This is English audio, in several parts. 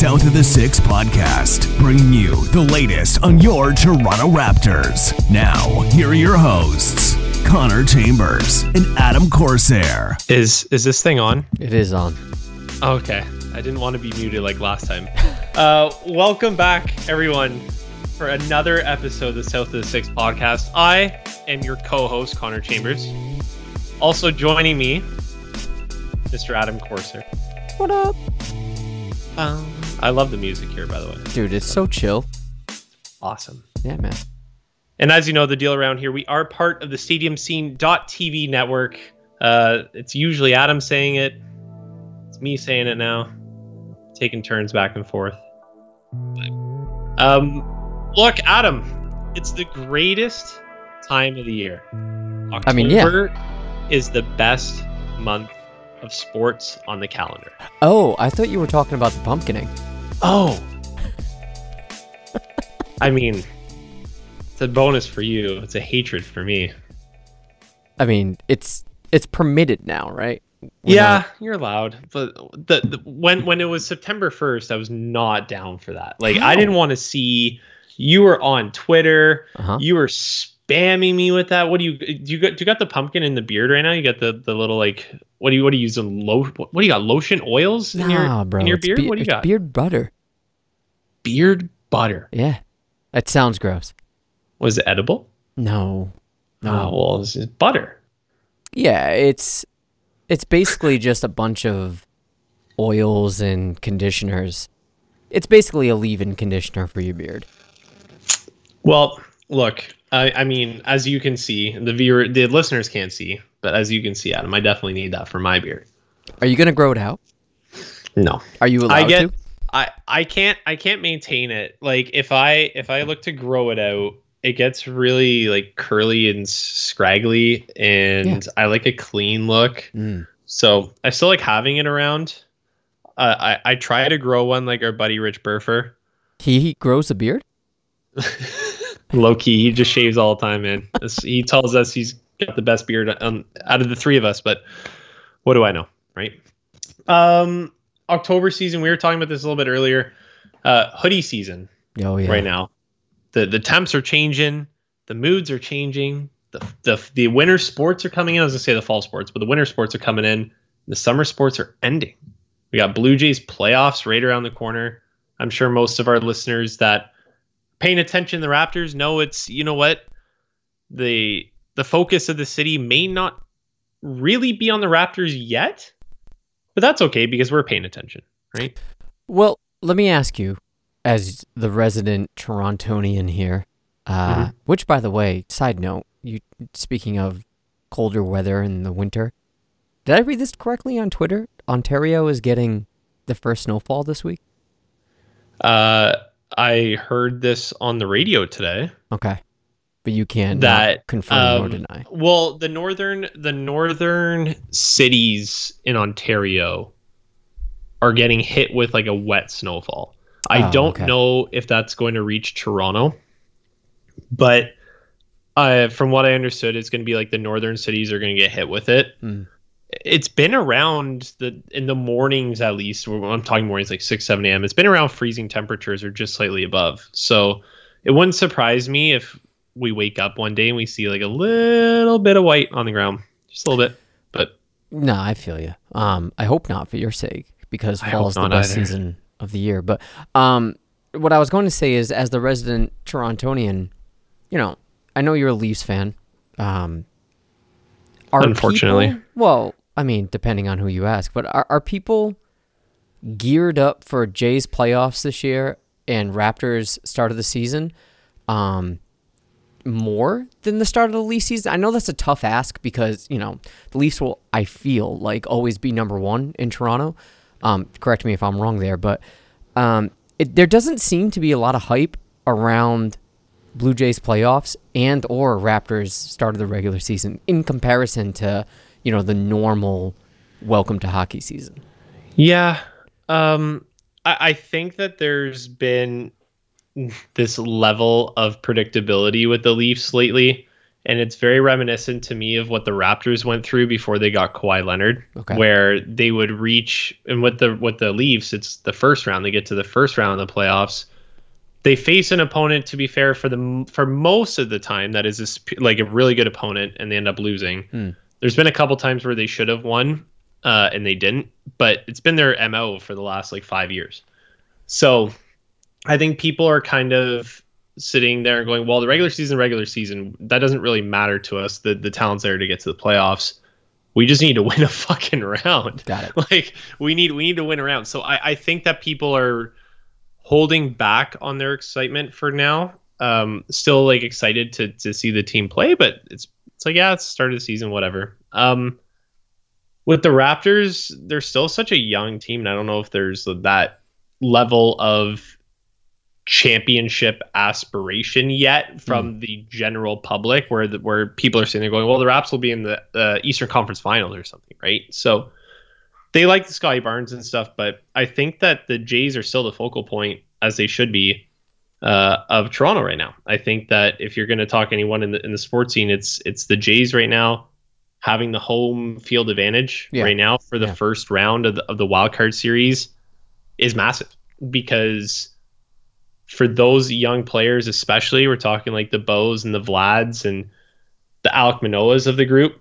to the South of the Six podcast, bringing you the latest on your Toronto Raptors. Now, here are your hosts, Connor Chambers and Adam Corsair. Is is this thing on? It is on. Okay. I didn't want to be muted like last time. Uh, welcome back, everyone, for another episode of the South of the Six podcast. I am your co-host, Connor Chambers. Also joining me, Mr. Adam Corsair. What up? Um, I love the music here, by the way. Dude, it's so chill. Awesome. Yeah, man. And as you know, the deal around here, we are part of the Stadium Scene.tv network. Uh, it's usually Adam saying it. It's me saying it now. Taking turns back and forth. But, um, look, Adam, it's the greatest time of the year. October I mean, yeah. is the best month of sports on the calendar. Oh, I thought you were talking about the pumpkining. Oh. I mean, it's a bonus for you. It's a hatred for me. I mean, it's it's permitted now, right? We're yeah, not- you're allowed. But the, the when when it was September 1st, I was not down for that. Like I didn't want to see you were on Twitter. Uh-huh. You were spamming me with that. What do you do you got do you got the pumpkin in the beard right now? You got the the little like what do you what do you use in lo, what do you got lotion oils in your bro. in your beard? be- what do you got? Beard butter. beard butter. Yeah. That sounds gross. Was it edible? No. No. Oh, well, it's it's butter. Yeah, it's it's basically just a bunch of oils and conditioners. It's basically a leave-in conditioner for your beard. Well, look, I, I mean, as you can see, the viewer, the listeners can't see, but as you can see, Adam, I definitely need that for my beard. Are you gonna grow it out? No, Are you allowed I get, to? I, I can't, I can't maintain it. Like if I, if I look to grow it out, it gets really like curly and scraggly, and I like a clean look. Mm. So I still like having it around. Uh, I, I try to grow one like our buddy Rich Burfer. He, he grows a beard. Low key, he just shaves all the time, man. He tells us he's got the best beard um, out of the three of us, but what do I know, right? Um, October season. We were talking about this a little bit earlier. Uh, hoodie season Oh yeah. right now. The the temps are changing. The moods are changing. The, the the winter sports are coming in. I was gonna say the fall sports, but the winter sports are coming in. The summer sports are ending. We got Blue Jays playoffs right around the corner. I'm sure most of our listeners that paying attention to the Raptors know it's you know what the the focus of the city may not really be on the Raptors yet, but that's okay because we're paying attention, right? Well, let me ask you, as the resident Torontonian here, uh, Mm-hmm. which, by the way, side note, you speaking of colder weather in the winter, did I read this correctly on Twitter? Ontario is getting the first snowfall this week. Uh, I heard this on the radio today. Okay, but you can't That, confirm or um, deny. Well, the northern the northern cities in Ontario are getting hit with like a wet snowfall. I Oh, don't okay. know if that's going to reach Toronto, but uh, from what I understood, it's going to be like the northern cities are going to get hit with it. Hmm. It's been around the in the mornings at least. When I'm talking mornings, like six seven a.m. It's been around freezing temperatures or just slightly above. So it wouldn't surprise me if we wake up one day and we see like a little bit of white on the ground, just a little bit. But No, I feel you. Um, I hope not for your sake because I fall is the best either. season of the year. But um, what I was going to say is, as the resident Torontonian, you know, I know you're a Leafs fan. Um, are Unfortunately. people- well, I mean, depending on who you ask, but are are people geared up for Jays playoffs this year and Raptors start of the season? Um, more than the start of the Leafs season? I know that's a tough ask because, you know, the Leafs will, I feel, like always be number one in Toronto. Um, correct me if I'm wrong there, but um, it, there doesn't seem to be a lot of hype around Blue Jays playoffs and or Raptors start of the regular season in comparison to, you know, the normal welcome to hockey season. Yeah. Um I, I think that there's been this level of predictability with the Leafs lately. and it's very reminiscent to me of what the Raptors went through before they got Kawhi Leonard, Okay. where they would reach and with the with the Leafs, it's the first round. They get to the first round of the playoffs. They face an opponent, to be fair, for the for most of the time that is a, like a really good opponent, and they end up losing. Hmm. There's been a couple times where they should have won, uh, and they didn't, but it's been their mo for the last like five years. So, I think people are kind of sitting there and going, well, the regular season, regular season, that doesn't really matter to us. The the talent's there to get to the playoffs. We just need to win a fucking round. Got it. Like we need we need to win a round. So I, I think that people are holding back on their excitement for now. Um, still like excited to to see the team play, but it's it's like yeah, it's the start of the season, whatever. Um, with the Raptors, they're still such a young team, and I don't know if there's that level of championship aspiration yet from the general public where the, where people are sitting there going well the raps will be in the uh, eastern conference finals or something right? So they like the scotty barnes and stuff but i think that the jays are still the focal point as they should be uh, of toronto right now i think that if you're going to talk anyone in the in the sports scene it's it's the jays right now having the home field advantage Yeah. right now for the Yeah. first round of the, of the wild card series is massive because for those young players, especially, we're talking like the Bows and the Vlads and the Alek Manoahs of the group.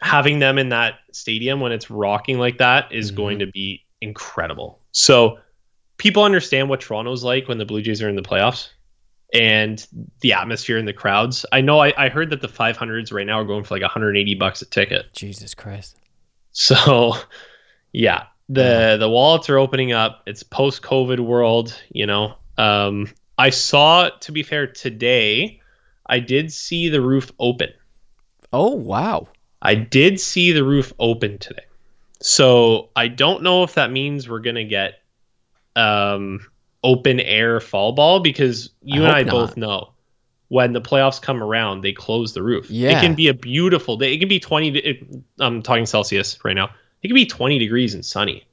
Having them in that stadium when it's rocking like that is Mhm. going to be incredible. So people understand what Toronto's like when the Blue Jays are in the playoffs and the atmosphere and the crowds. I know I, I heard that the 500s right now are going for like 180 bucks a ticket. Jesus Christ. So, yeah, the the wallets are opening up. It's post COVID world, you know. Um, I saw, to be fair, today, I did see the roof open. Oh wow. I did see the roof open today. So I don't know if that means we're gonna get um, open air fall ball because you I and I hope both know when the playoffs come around, they close the roof. Yeah. It can be a beautiful day. It can be 20. de- It, I'm talking Celsius right now. It can be 20 degrees and sunny,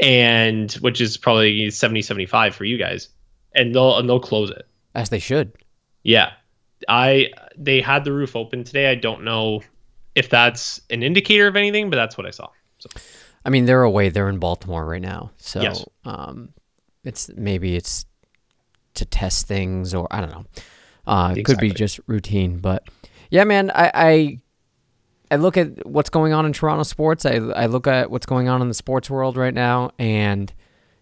and which is probably 70, 75 for you guys, and they'll and they'll close it. As they should. Yeah. I they had the roof open today. I don't know if that's an indicator of anything, but that's what I saw. So I mean, they're away. They're in Baltimore right now, so Yes. um, it's maybe it's to test things, or I don't know. Uh, it could be just routine, but yeah, man. I, I I look at what's going on in Toronto sports. I I look at what's going on in the sports world right now, and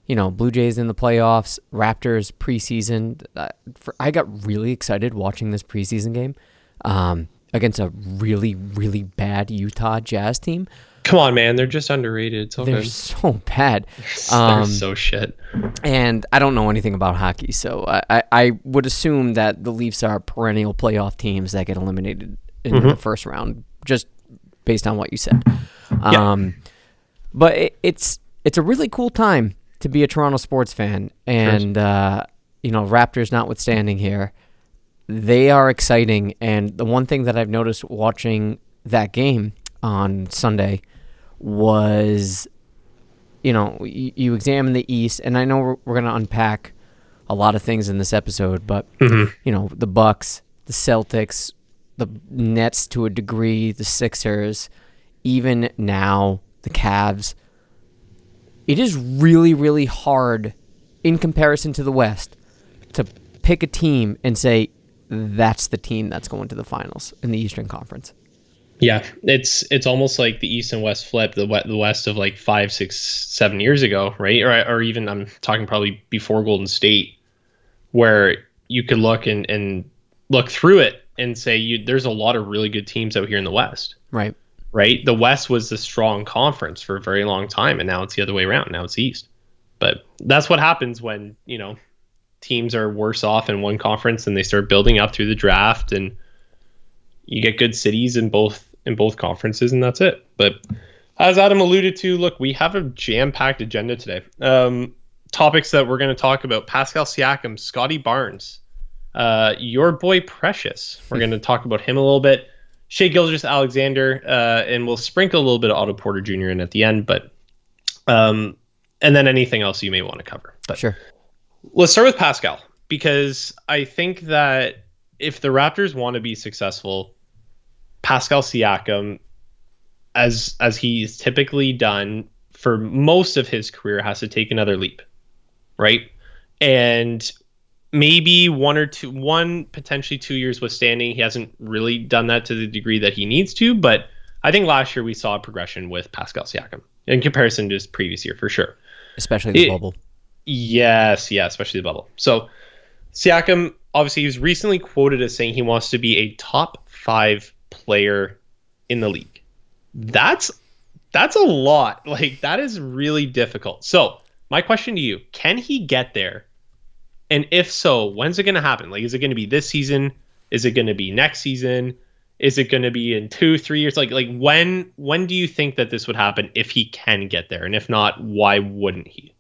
you know, Blue Jays in the playoffs, Raptors preseason. Uh, for, I got really excited watching this preseason game um, against a really really bad Utah Jazz team. Come on, man, they're just underrated. They're good. so bad. they're um, so shit. and I don't know anything about hockey, so I, I, I would assume that the Leafs are perennial playoff teams that get eliminated in Mm-hmm. the first round, just based on what you said. Yeah. Um, but it, it's it's a really cool time to be a Toronto sports fan, and uh, you know, Raptors notwithstanding here, they are exciting. And the one thing that I've noticed watching that game on Sunday was you know, you, you examine the East, and I know we're, we're going to unpack a lot of things in this episode, but Mhm. you know, the Bucks, the Celtics, the Nets to a degree, the Sixers, even now the Cavs. It is really, really hard in comparison to the West to pick a team and say that's the team that's going to the finals in the Eastern Conference. Yeah, it's it's almost like the East and West flip, the we- the West of like five, six, seven years ago, right? Or or even I'm talking probably before Golden State, where you could look and and look through it and say you there's a lot of really good teams out here in the West, Right. right? The West was the strong conference for a very long time, and now it's the other way around. Now it's East, but that's what happens when you know teams are worse off in one conference and they start building up through the draft and you get good cities in both in both conferences and that's it but as adam alluded to look we have a jam-packed agenda today um, topics that we're going to talk about pascal siakam scotty barnes uh, your boy precious we're going to talk about him a little bit Shai Gilgeous-Alexander, uh, and we'll sprinkle a little bit of Otto Porter Jr. in at the end, but um, and then anything else you may want to cover. But Sure. let's start with Pascal because I think that if the Raptors want to be successful, Pascal Siakam, as as he's typically done for most of his career, has to take another leap, right? And maybe one or two, one potentially two years withstanding, he hasn't really done that to the degree that he needs to. But I think last year we saw a progression with Pascal Siakam in comparison to his previous year for sure. Especially the It- bubble. Yes, yeah, especially the bubble. So Siakam, obviously, he was recently quoted as saying he wants to be a top five player in the league. That's that's a lot. Like that is really difficult. So my question to you: Can he get there? And if so, when's it going to happen? Like, is it going to be this season? Is it going to be next season? Is it going to be in two, three years? Like, like when when do you think that this would happen if he can get there? And if not, why wouldn't he?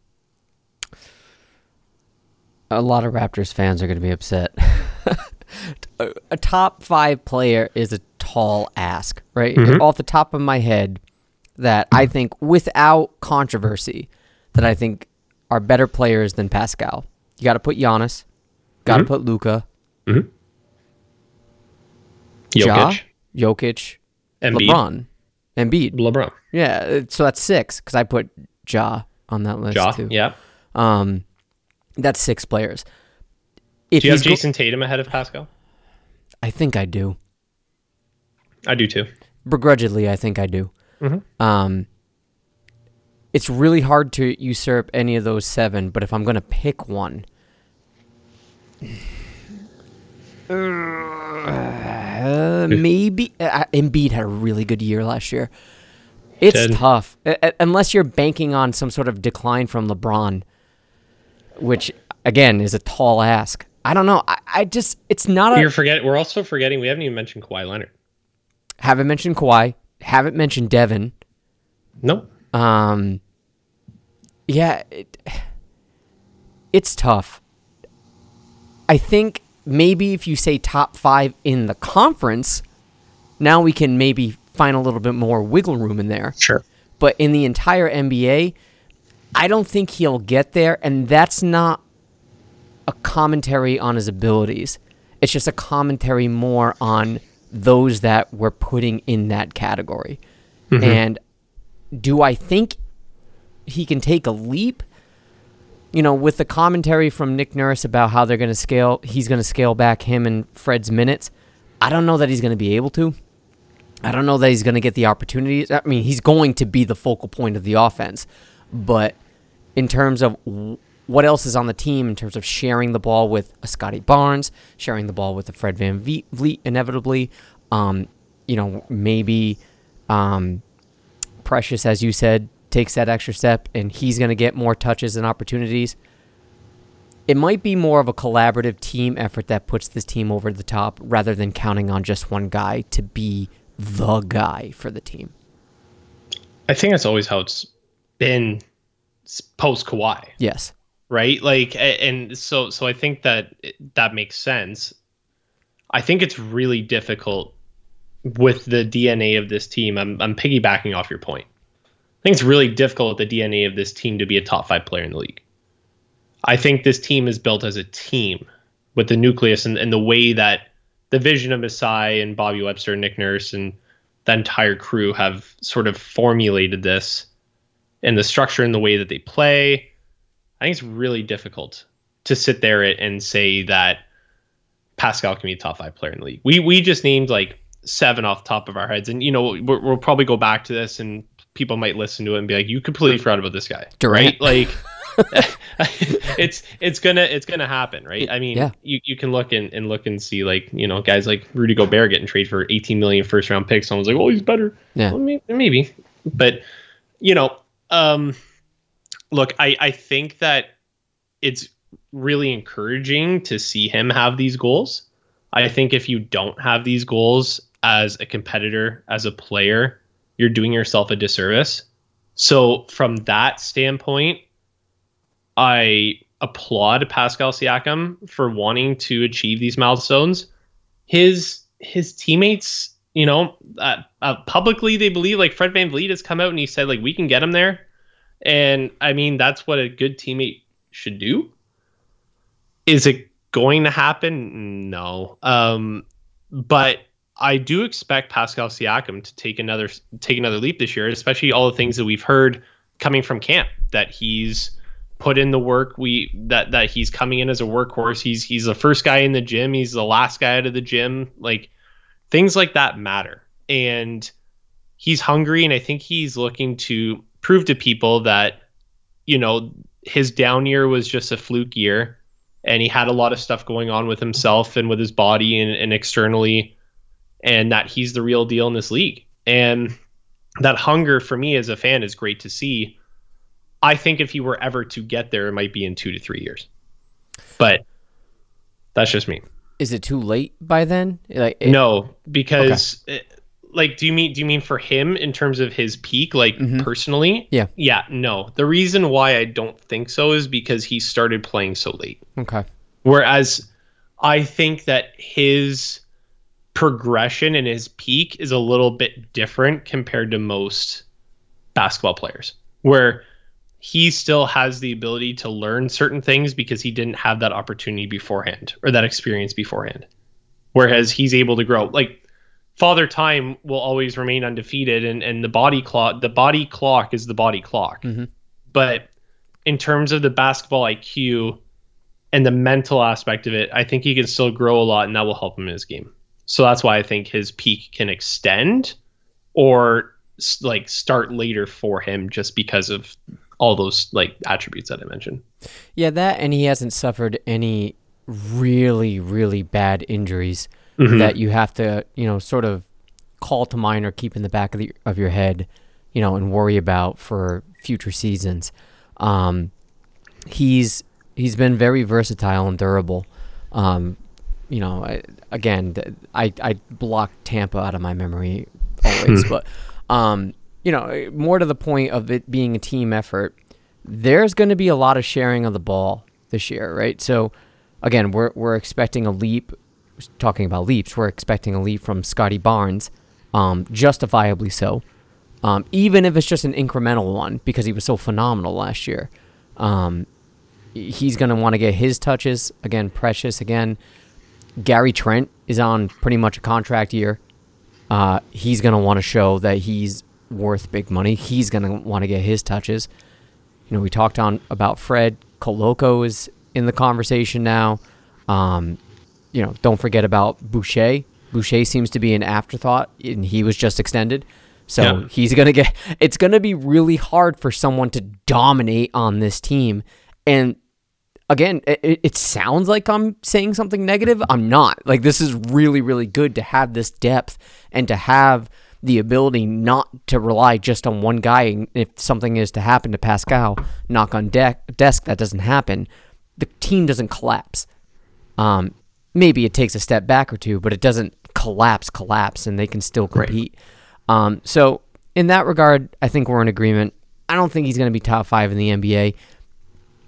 A lot of Raptors fans are going to be upset. a, top five player is a tall ask, right? Mm-hmm. Off the top of my head, that I mm-hmm. think without controversy, that I think are better players than Pascal. You got to put Giannis, got to mm-hmm. put Luka, Jokic, Ja, Jokic, Embiid, LeBron, Embiid. LeBron, Yeah, so that's six because I put Ja on that list Ja. too. Yeah. Um, that's six players. If Do you have he's go- Jayson Tatum ahead of Pascal? I think I do. I do too. Begrudgingly, I think I do. Um, it's really hard to usurp any of those seven, but if I'm gonna pick one, uh, maybe uh, Embiid had a really good year last year. It's tough uh, unless you're banking on some sort of decline from LeBron, which again is a tall ask. I don't know. I, I just it's not a You're forgetting. We're also forgetting. We haven't even mentioned Kawhi Leonard. haven't mentioned Kawhi, haven't mentioned Devin. Nope. Um, yeah, it, it's tough. I think maybe if you say top five in the conference, now we can maybe find a little bit more wiggle room in there. Sure. But in the entire NBA, I don't think he'll get there, and that's not a commentary on his abilities. It's just a commentary more on those that we're putting in that category. Mm-hmm. And do I think he can take a leap? You know, with the commentary from Nick Nurse about how they're going to scale, he's going to scale back him and Fred's minutes. I don't know that he's going to be able to. I don't know that he's going to get the opportunities. I mean, he's going to be the focal point of the offense, but in terms of what else is on the team, in terms of sharing the ball with a Scotty Barnes, sharing the ball with a Fred VanVleet, inevitably, um, you know, maybe um, Precious, as you said, takes that extra step and he's going to get more touches and opportunities. It might be more of a collaborative team effort that puts this team over the top rather than counting on just one guy to be the guy for the team. I think that's always how it's been post Kawhi, Yes. Right? Like, and so so I think that that makes sense. I think it's really difficult with the DNA of this team. I'm I'm piggybacking off your point. I think it's really difficult with the DNA of this team to be a top five player in the league. I think this team is built as a team with the nucleus and, and the way that the vision of Masai and Bobby Webster and Nick Nurse and the entire crew have sort of formulated this and the structure and the way that they play. I think it's really difficult to sit there and say that Pascal can be a top five player in the league. We we just named like seven off the top of our heads, and you know we're, we'll probably go back to this, and people might listen to it and be like, "You completely forgot about this guy." Durant. right? Like it's it's gonna it's gonna happen, right? I mean, Yeah. you, you can look and, and look and see like you know guys like Rudy Gobert getting traded for 18 million first round picks. Someone's like, "Oh, he's better." Yeah. Well, may- maybe, but you know, um, look, I I think that it's really encouraging to see him have these goals. I think if you don't have these goals as a competitor, as a player, you're doing yourself a disservice. So from that standpoint, I applaud Pascal Siakam for wanting to achieve these milestones. His his teammates, you know, uh, uh, publicly they believe like Fred VanVleet has come out and he said like we can get him there, and I mean that's what a good teammate should do. Is it going to happen? No. Um, but I do expect Pascal Siakam to take another take another leap this year, especially all the things that we've heard coming from camp that he's put in the work we that that he's coming in as a workhorse. He's he's the first guy in the gym, he's the last guy out of the gym. Like things like that matter. And he's hungry and I think he's looking to prove to people that you know his down year was just a fluke year and he had a lot of stuff going on with himself and with his body and, and externally and that he's the real deal in this league. And that hunger for me as a fan is great to see. I think if he were ever to get there it might be in two to three years. But that's just me. Is it too late by then? Like it- no because it- like do you mean do you mean for him in terms of his peak like Mhm. personally Yeah. yeah no the reason why i don't think so is because he started playing so late Okay. Whereas I think that his progression and his peak is a little bit different compared to most basketball players, where he still has the ability to learn certain things because he didn't have that opportunity beforehand or that experience beforehand. Whereas he's able to grow. Like Father Time will always remain undefeated and, and the body clock the body clock is the body clock. Mhm. But in terms of the basketball IQ and the mental aspect of it, I think he can still grow a lot and that will help him in his game. So that's why I think his peak can extend or like start later for him just because of all those like attributes that I mentioned. Yeah, that and he hasn't suffered any really, really bad injuries Mhm. that you have to, you know, sort of call to mind or keep in the back of, the, of your head, you know, and worry about for future seasons. Um, he's he's been very versatile and durable. Um, you know, I, again, I I block Tampa out of my memory always, but um, you know, more to the point of it being a team effort. There's going to be a lot of sharing of the ball this year, right? So, again, we're we're expecting a leap. Talking about leaps, we're expecting a leap from Scotty Barnes, um, justifiably so. Um, even if it's just an incremental one because he was so phenomenal last year. Um, he's going to want to get his touches again. Precious again. Gary Trent is on pretty much a contract year. Uh, he's going to want to show that he's worth big money. He's going to want to get his touches. You know, we talked on about Fred Koloko is in the conversation now. Um, you know, don't forget about Boucher. Boucher seems to be an afterthought, and he was just extended. So Yeah. he's gonna get. It's gonna be really hard for someone to dominate on this team. And again, it, it sounds like I'm saying something negative. I'm not. Like this is really, really good to have this depth and to have the ability not to rely just on one guy. And if something is to happen to Pascal, knock on deck desk, that doesn't happen. The team doesn't collapse. Um, maybe it takes a step back or two, but it doesn't collapse, collapse, and they can still compete. Um, so in that regard, I think we're in agreement. I don't think he's going to be top five in the NBA.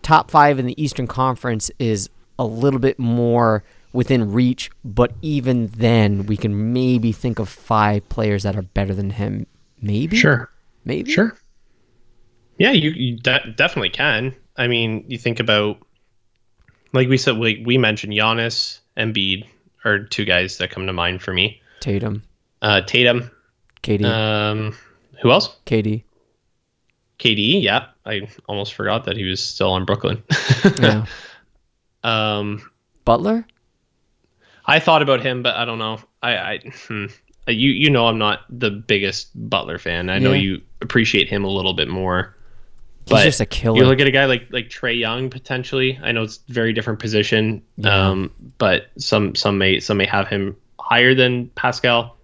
Top five in the Eastern Conference is a little bit more within reach, but even then, we can maybe think of five players that are better than him. Maybe, Sure. maybe, Sure. Yeah, you, you de- definitely can. I mean, you think about, like we said, we, we mentioned Giannis, Embiid are two guys that come to mind for me. Tatum, Uh, Tatum. KD, Um, who else? KD. KD. Yeah, I almost forgot that he was still on Brooklyn. Yeah. um, Butler. I thought about him, but I don't know. I, I hmm. you you know I'm not the biggest Butler fan. I know you appreciate him a little bit more. He's But just a killer. You look at a guy like like Trae Young potentially. I know it's a very different position, Yeah. um, but some some may some may have him higher than Pascal.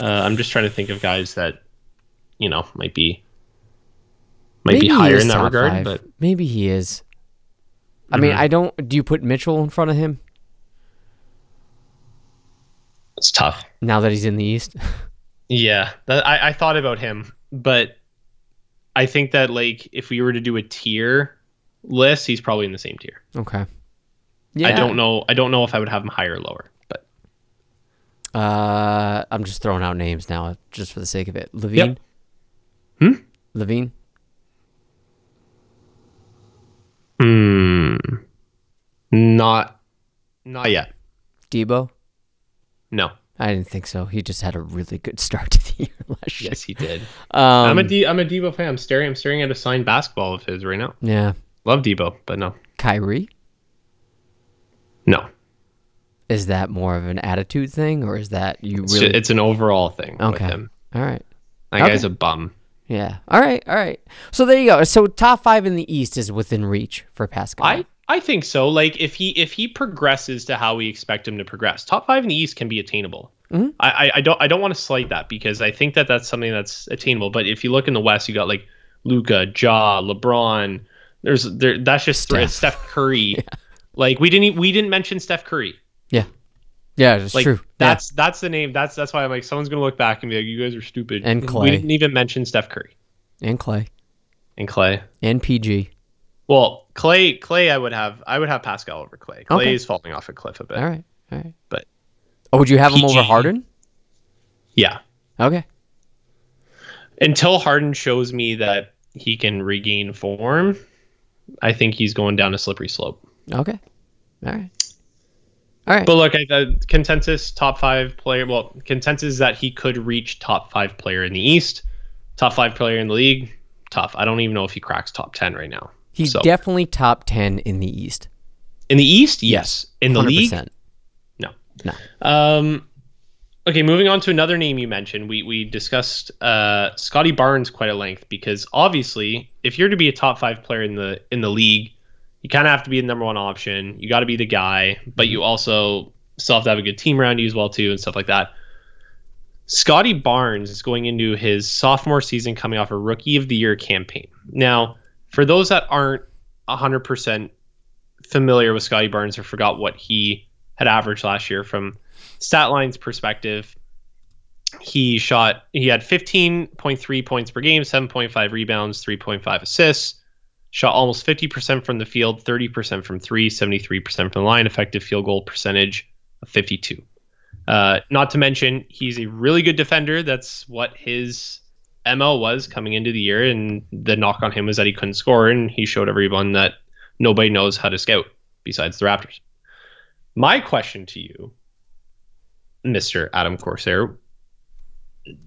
Uh, I'm just trying to think of guys that you know might be might Maybe be higher in that regard, five. but maybe he is. I mean, Mhm. I don't. Do you put Mitchell in front of him it's tough. now that he's in the East? Yeah, that, I I thought about him, but I think that like if we were to do a tier list, he's probably in the same tier. okay. Yeah. I don't know. I don't know if I would have him higher or lower, but Uh, I'm just throwing out names now, just for the sake of it. LaVine. Hmm? LaVine. Hmm. Not Not yet. Debo? No. I didn't think so. He just had a really good start to the year last year. Yes, he did. Um, I'm a D, I'm a Debo fan. I'm staring. I'm staring at a signed basketball of his right now. yeah. Love Debo, but no, Kyrie? no. Is that more of an attitude thing, or is that you It's, really? ju- it's an overall thing with okay. him. All right. That Okay. guy's a bum. Yeah. All right. All right. So there you go. So top five in the East is within reach for Pascal. I I think so. Like if he if he progresses to how we expect him to progress, top five in the East can be attainable. Mhm. I, I I don't I don't want to slight that because I think that that's something that's attainable. But if you look in the West, you got like Luka, Ja, LeBron. There's there that's just Steph. Steph, Curry. Like we didn't we didn't mention Steph Curry. yeah. Yeah, it's Like true. that's that's the name. That's that's why I'm like someone's gonna look back and be like, you guys are stupid. And Clay. We didn't even mention Steph Curry. And Clay. and Clay. And PG. Well, Clay Clay I would have I would have Pascal over Clay. Clay Okay. is falling off a cliff a bit. All right. All right. But Oh, would you have him over Harden? yeah. Okay. Until Harden shows me that he can regain form, I think he's going down a slippery slope. Okay. All right. All right. But look, I, uh, consensus top five player. Well, consensus is that he could reach top five player in the East, top five player in the league. Tough. I don't even know if he cracks top ten right now. He's so- definitely top 10 in the East. In the East, yes. In the 100%. league, no. No. Um, okay, moving on to another name you mentioned. We we discussed uh, Scotty Barnes quite a length because obviously, if you're to be a top five player in the in the league, you kind of have to be the number one option. You got to be the guy, but you also still have to have a good team around you as well too, and stuff like that. Scotty Barnes is going into his sophomore season, coming off a Rookie of the Year campaign. Now, for those that aren't 100% familiar with Scotty Barnes or forgot what he had averaged last year from stat lines perspective, he shot he had 15.3 points per game, 7.5 rebounds, 3.5 assists, shot almost 50% from the field, 30% from 3, 73% from the line, effective field goal percentage of 52. Uh, not to mention he's a really good defender. That's what his MO was coming into the year, and the knock on him was that he couldn't score, and he showed everyone that nobody knows how to scout besides the Raptors. My question to you, Mr. Adam Corsair,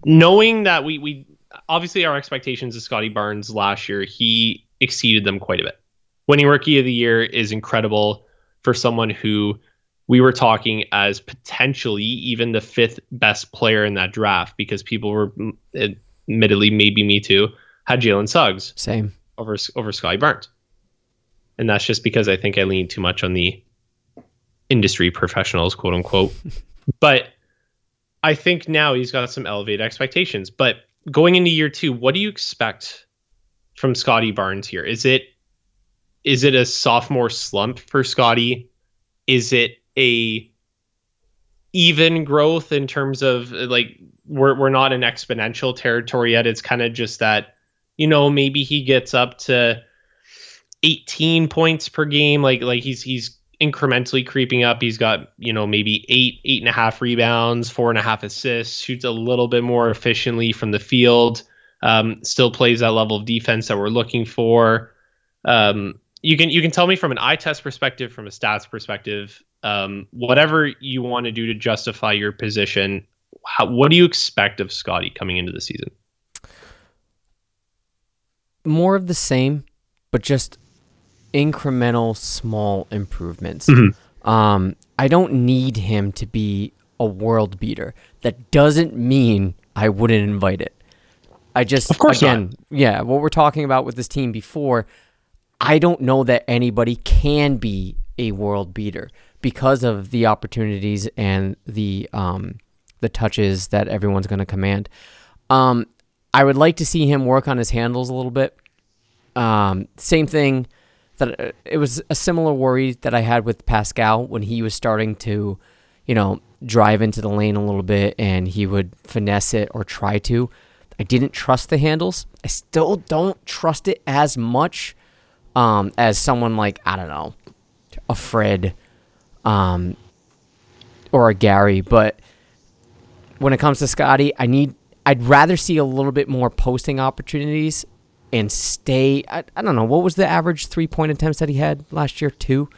knowing that we we obviously our expectations of Scotty Barnes last year, he exceeded them quite a bit. Winning rookie of the year is incredible for someone who we were talking as potentially even the fifth best player in that draft because people were admittedly maybe me too had Jalen Suggs Same. over over Scotty Barnes, and that's just because I think I lean too much on the industry professionals, quote unquote. but I think now he's got some elevated expectations. But going into year two, what do you expect from Scotty Barnes here? Is it is it a sophomore slump for Scotty? Is it a even growth in terms of like we're we're not in exponential territory yet. It's kind of just that, you know, maybe he gets up to 18 points per game. Like like he's he's incrementally creeping up. He's got, you know, maybe eight, eight and a half rebounds, four and a half assists, shoots a little bit more efficiently from the field. Um, still plays that level of defense that we're looking for. Um, you can you can tell me from an eye test perspective, from a stats perspective, um, whatever you want to do to justify your position. How, what do you expect of Scotty coming into the season? More of the same, but just incremental small improvements. Mhm. Um, I don't need him to be a world beater. That doesn't mean I wouldn't invite it. I just Of course again, yeah, what we're talking about with this team before, I don't know that anybody can be a world beater because of the opportunities and the um, the touches that everyone's going to command. Um, I would like to see him work on his handles a little bit. Um, same thing that uh, it was a similar worry that I had with Pascal when he was starting to, you know, drive into the lane a little bit and he would finesse it or try to. I didn't trust the handles. I still don't trust it as much um, as someone like I don't know, a Fred, um, or a Gary. But when it comes to Scotty, I need. I'd rather see a little bit more posting opportunities and stay. I, I don't know what was the average three point attempts that he had last year. Two.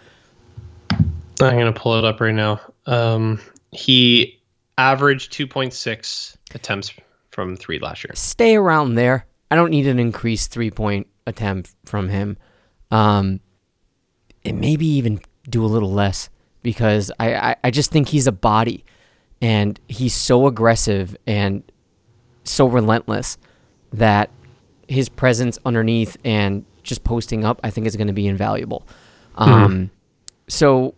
I'm gonna pull it up right now. Um, he averaged 2.6 attempts from three last year. Stay around there. I don't need an increased three point attempt from him. Um, and maybe even do a little less because I, I, I just think he's a body and he's so aggressive and so relentless that his presence underneath and just posting up, I think is going to be invaluable. Um, so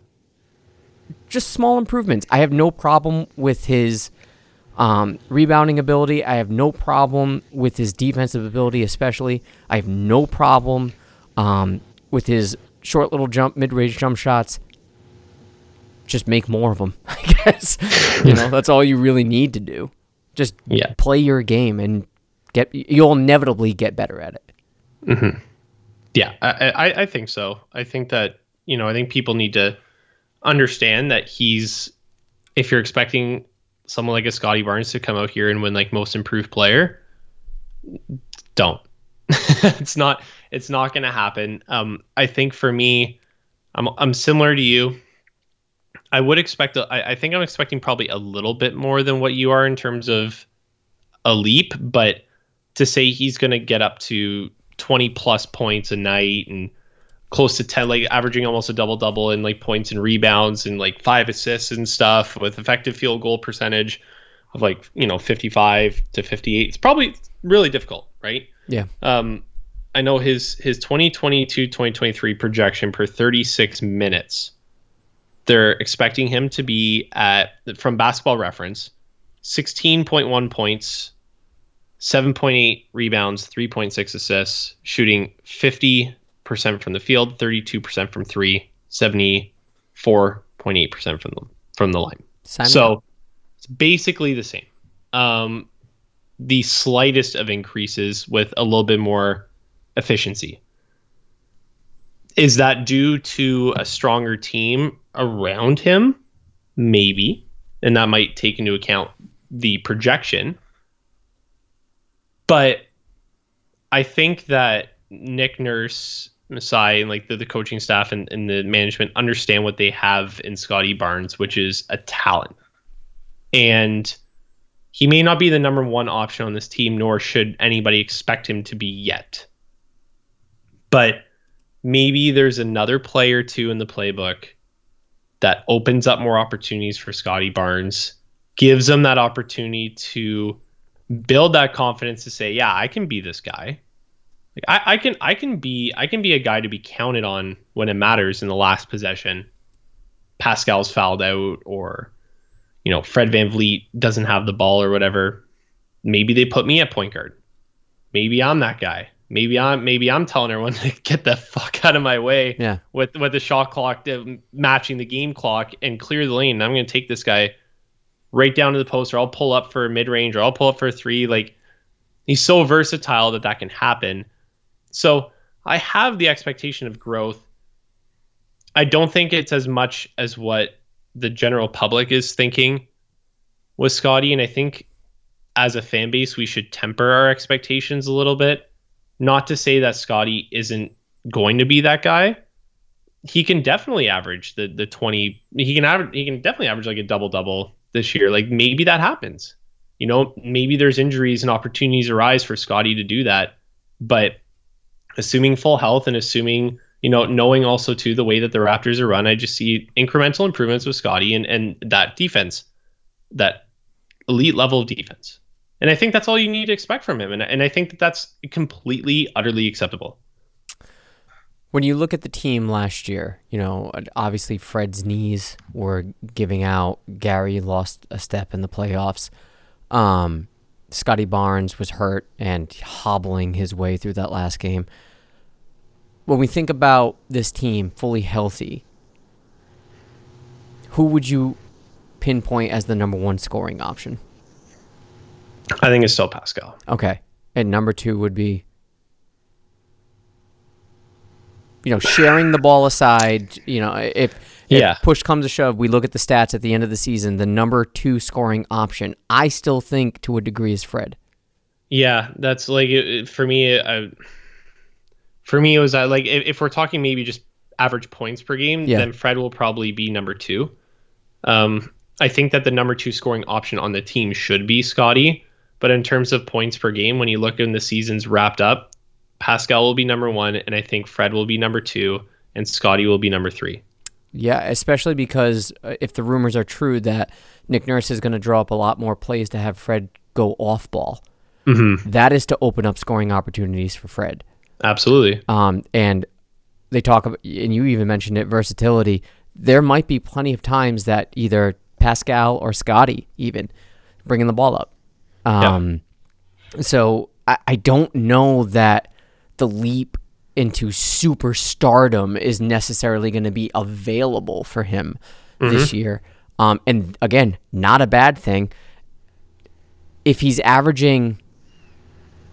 just small improvements. I have no problem with his um, rebounding ability. I have no problem with his defensive ability, especially. I have no problem um, with his short little jump, mid range jump shots. Just make more of them, I guess. you know, that's all you really need to do. Just Yeah. play your game and get. You'll inevitably get better at it. Yeah, I, I, I think so. I think that you know, I think people need to understand that he's. If you're expecting someone like a Scotty Barnes to come out here and win like most improved player, don't. it's not. It's not going to happen. Um, I think for me, I'm I'm similar to you. I would expect. a- I, I think I'm expecting probably a little bit more than what you are in terms of a leap, but to say he's going to get up to 20 plus points a night and close to 10 like averaging almost a double double in like points and rebounds and like five assists and stuff with effective field goal percentage of like you know 55 to 58 it's probably really difficult right Yeah. um i know his his 2022 2023 projection per 36 minutes they're expecting him to be at from basketball reference 16.1 points 7.8 rebounds, 3.6 assists, shooting 50% from the field, 32% from three, 74.8% from the from the line. Up. so it's basically the same. Um, the slightest of increases with a little bit more efficiency. Is that due to a stronger team around him? Maybe. And that might take into account the projection. But I think that Nick Nurse, Masai, and like the, the coaching staff and, and the management understand what they have in Scotty Barnes, which is a talent. And he may not be the number one option on this team, nor should anybody expect him to be yet. But maybe there's another player two in the playbook that opens up more opportunities for Scotty Barnes, gives him that opportunity to build that confidence to say, yeah, I can be this guy. Like I, I can I can be I can be a guy to be counted on when it matters in the last possession. Pascal's fouled out or you know, Fred VanVleet doesn't have the ball or whatever. Maybe they put me at point guard. Maybe I'm that guy. Maybe I'm maybe I'm telling everyone to get the fuck out of my way Yeah. with with the shot clock matching the game clock and clear the lane. I'm going to take this guy right down to the post, or I'll pull up for a mid range, or I'll pull up for a three. Like he's so versatile that that can happen. So I have the expectation of growth. I don't think it's as much as what the general public is thinking with Scotty, and I think as a fan base we should temper our expectations a little bit. Not to say that Scotty isn't going to be that guy. He can definitely average the the 20 he can average he can definitely average like a double double this year. Like maybe that happens. You know, maybe there's injuries and opportunities arise for Scotty to do that. But assuming full health and assuming, you know, knowing also too the way that the Raptors are run, I just see incremental improvements with Scotty and, and that defense, that elite level of defense. And I think that's all you need to expect from him. And, and I think that that's completely, utterly acceptable. When you look at the team last year, you know, obviously Fred's knees were giving out. Gary lost a step in the playoffs. Um, Scotty Barnes was hurt and hobbling his way through that last game. When we think about this team fully healthy, who would you pinpoint as the number one scoring option? I think it's still Pascal. Okay. And number two would be, you know, sharing the ball aside. You know, if, if Yeah. push comes to shove, we look at the stats at the end of the season. The number two scoring option, I still think to a degree, is Fred. Yeah, that's like it, for me. I, for me, it was uh, like if, if we're talking maybe just average points per game, Yeah. then Fred will probably be number two. Um, I think that the number two scoring option on the team should be Scotty. But in terms of points per game, when you look in the seasons wrapped up, Pascal will be number one, and I think Fred will be number two, and Scotty will be number three. Yeah, especially because uh, if the rumors are true that Nick Nurse is going to draw up a lot more plays to have Fred go off ball, that is to open up scoring opportunities for Fred. Absolutely. Um, and they talk about, and you even mentioned it, versatility. There might be plenty of times that either Pascal or Scotty even bringing the ball up. Um, So I, I don't know that the leap into superstardom is necessarily going to be available for him this year. Um, and again, not a bad thing. If he's averaging,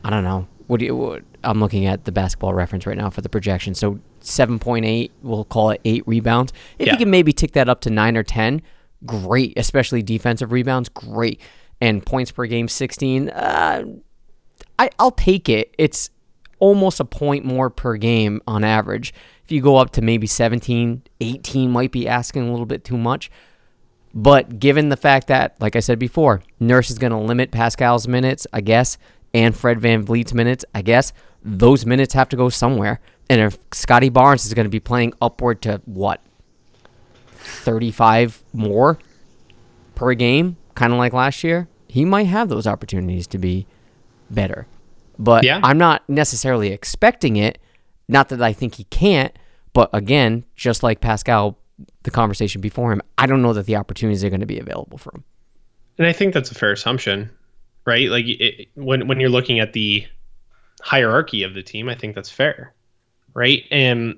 I don't know. What do you? What, I'm looking at the basketball reference right now for the projection. So 7.8, we'll call it eight rebounds. If Yeah. you can maybe tick that up to nine or 10, great. Especially defensive rebounds, great. And points per game, 16. Uh, I, I'll take it. It's almost a point more per game on average. If you go up to maybe 17, 18 might be asking a little bit too much. But given the fact that, like I said before, Nurse is going to limit Pascal's minutes, I guess, and Fred VanVleet's minutes, I guess, those minutes have to go somewhere. And if Scotty Barnes is going to be playing upward to what, 35 more per game, kind of like last year, he might have those opportunities to be better. But Yeah. I'm not necessarily expecting it. Not that I think he can't, but again, just like Pascal, the conversation before him, I don't know that the opportunities are going to be available for him. And I think that's a fair assumption, right? Like it, when when you're looking at the hierarchy of the team, I think that's fair, right? And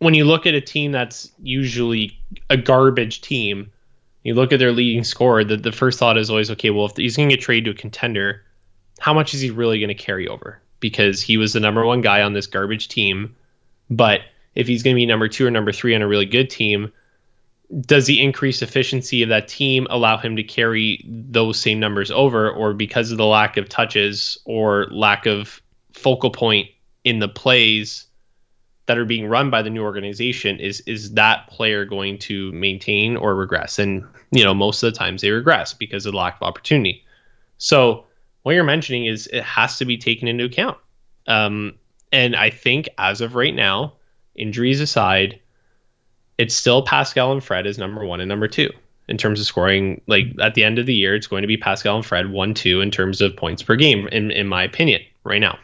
when you look at a team that's usually a garbage team, you look at their leading scorer. The the first thought is always, okay, well, if he's going to get traded to a contender, how much is he really going to carry over? Because he was the number one guy on this garbage team, but if he's going to be number two or number three on a really good team, does the increased efficiency of that team allow him to carry those same numbers over or because of the lack of touches or lack of focal point in the plays that are being run by the new organization is is that player going to maintain or regress and you know most of the times they regress because of the lack of opportunity so what you're mentioning is it has to be taken into account um, and i think as of right now injuries aside it's still Pascal and Fred is number one and number two in terms of scoring. Like at the end of the year, it's going to be Pascal and Fred one, two in terms of points per game, in, in my opinion, right now.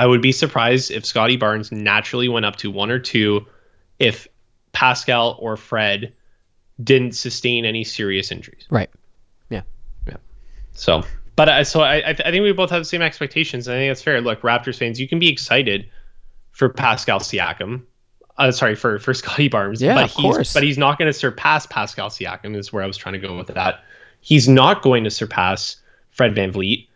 I would be surprised if Scotty Barnes naturally went up to one or two if Pascal or Fred didn't sustain any serious injuries. Right. Yeah. Yeah. So, but I so I I, th- I think we both have the same expectations. and I think that's fair. Look, Raptors fans, you can be excited for Pascal Siakam. Uh, sorry for for Scotty Barnes. Yeah, but of he's, course. But he's not going to surpass Pascal Siakam. Is where I was trying to go with that. He's not going to surpass Fred VanVleet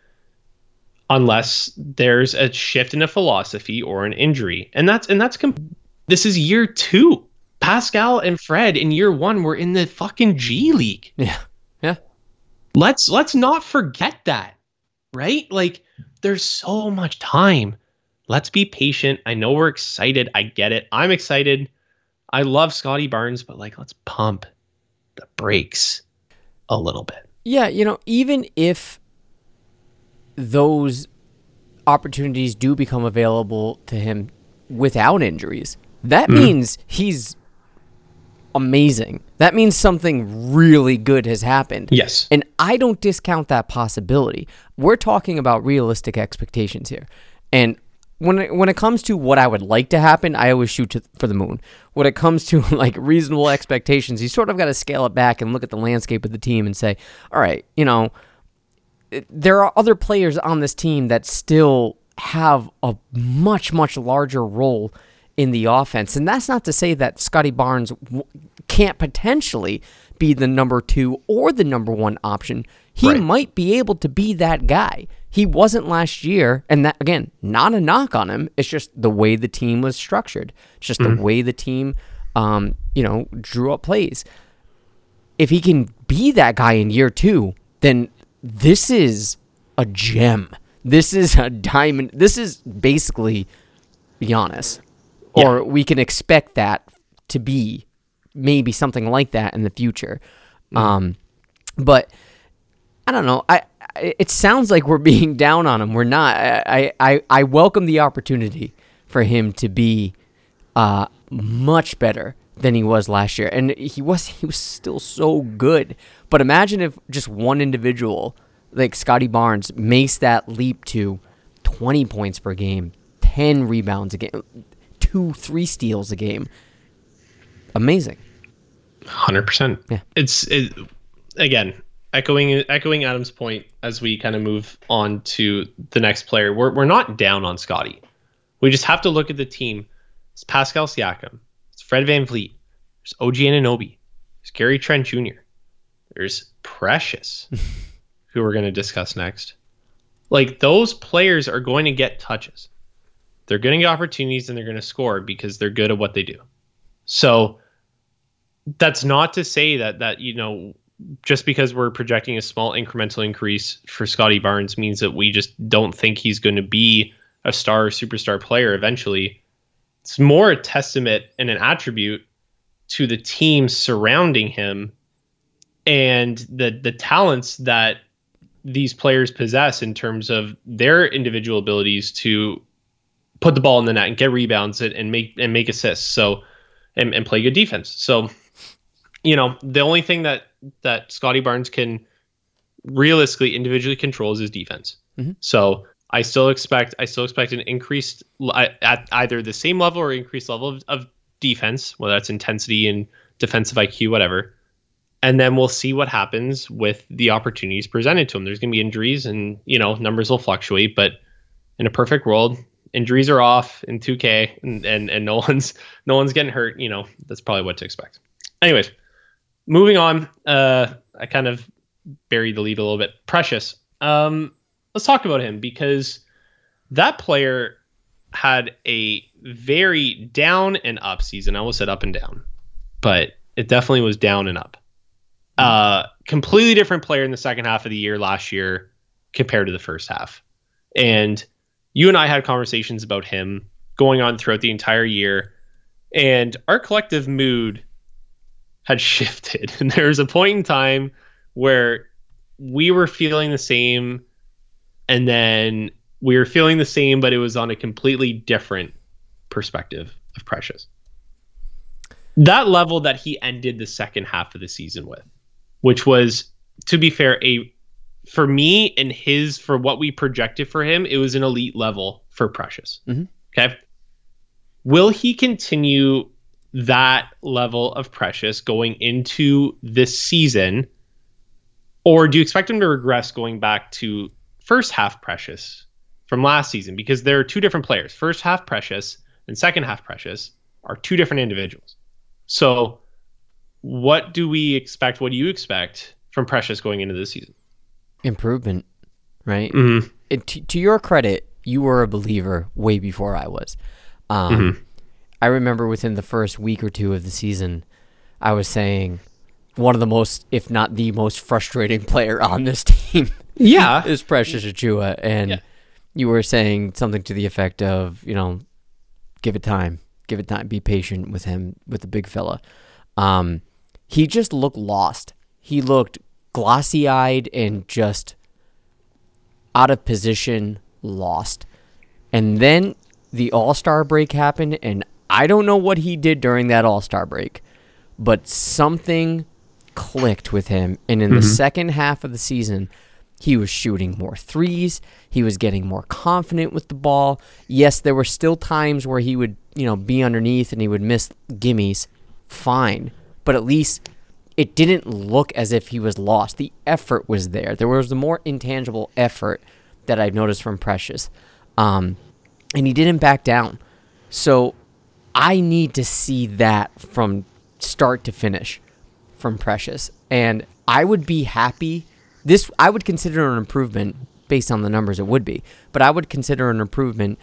unless there's a shift in a philosophy or an injury, and that's and that's com- this is year two. Pascal and Fred in year one were in the fucking G League. Yeah. Yeah. let's let's not forget that right? Like there's so much time. Let's be patient. I know we're excited. I get it. I'm excited. I love scotty barnes but like let's pump the brakes a little bit. Yeah, you know, even if those opportunities do become available to him without injuries, that mm. means he's amazing. That means something really good has happened. yes And I don't discount that possibility. We're talking about realistic expectations here. And when it, when it comes to what I would like to happen, I always shoot to, for the moon. When it comes to like reasonable expectations, you sort of got to scale it back and look at the landscape of the team and say, all right, you know, there are other players on this team that still have a much much larger role in the offense. And that's not to say that Scotty Barnes w- can't potentially be the number 2 or the number 1 option. He Right. might be able to be that guy. He wasn't last year and that again not a knock on him. It's just the way the team was structured. It's just the way the team um, you know drew up plays. If he can be that guy in year two, then this is a gem. This is a diamond. This is basically Giannis. or we can expect that to be maybe something like that in the future. Um, but I don't know. I, I it sounds like we're being down on him. We're not. I I I welcome the opportunity for him to be uh much better than he was last year, and he was he was still so good. But imagine if just one individual like Scotty Barnes makes that leap to 20 points per game, 10 rebounds a game, two, three steals a game. Amazing. Hundred percent. Yeah. It's it, again echoing echoing Adam's point as we kind of move on to the next player. We're we're not down on Scotty. We just have to look at the team. It's Pascal Siakam. It's Fred VanVleet. There's OG Anunoby. There's Gary Trent Jr. There's Precious, who we're going to discuss next. Like those players are going to get touches. They're going to get opportunities and they're going to score because they're good at what they do. So that's not to say that that you know just because we're projecting a small incremental increase for Scotty Barnes means that we just don't think he's going to be a star or superstar player eventually. It's more a testament and an attribute to the team surrounding him and the the talents that these players possess in terms of their individual abilities to put the ball in the net and get rebounds and, and make and make assists. So and, and play good defense. So you know, the only thing that that Scotty Barnes can realistically individually control is his defense. Mhm. So I still expect I still expect an increased at either the same level or increased level of, of defense, whether that's intensity and defensive IQ, whatever. And then we'll see what happens with the opportunities presented to him. There's going to be injuries, and you know numbers will fluctuate. But in a perfect world, injuries are off in 2K, and and, and no one's no one's getting hurt. You know that's probably what to expect. Anyways, moving on. Uh, I kind of buried the lead a little bit. Precious. Um, let's talk about him because that player had a very down and up season. I almost said up and down, but it definitely was down and up. Uh, completely different player in the second half of the year last year compared to the first half. And you and I had conversations about him going on throughout the entire year, and our collective mood had shifted. And there was a point in time where we were feeling the same, and then we were feeling the same, but it was on a completely different perspective of Precious. That level that he ended the second half of the season with, which was, to be fair, a for me and his for what we projected for him, it was an elite level for Precious. Mhm. Okay. Will he continue that level of Precious going into this season? Or do you expect him to regress going back to first half Precious from last season? Because there are two different players. First half Precious and second half Precious are two different individuals. So, what do we expect? What do you expect from Precious going into this season? Improvement, right? Mm-hmm. it, to, to your credit, you were a believer way before I was. Um, Mm-hmm. I remember within the first week or two of the season, I was saying one of the most, if not the most frustrating player on this team Yeah. is Precious Achiuwa. And Yeah. you were saying something to the effect of, you know, give it time, give it time, be patient with him, with the big fella. Um, he just looked lost. He looked glossy eyed and just out of position, lost. And then the All Star break happened, and I don't know what he did during that All Star break, but something clicked with him. And in the mm-hmm. second half of the season, he was shooting more threes. He was getting more confident with the ball. Yes, there were still times where he would, you know, be underneath and he would miss gimmies. Fine. But at least it didn't look as if he was lost. The effort was there. There was a more intangible effort that I've noticed from Precious. Um, and he didn't back down. So I need to see that from start to finish from Precious. And I would be happy. This I would consider an improvement based on the numbers it would be. But I would consider an improvement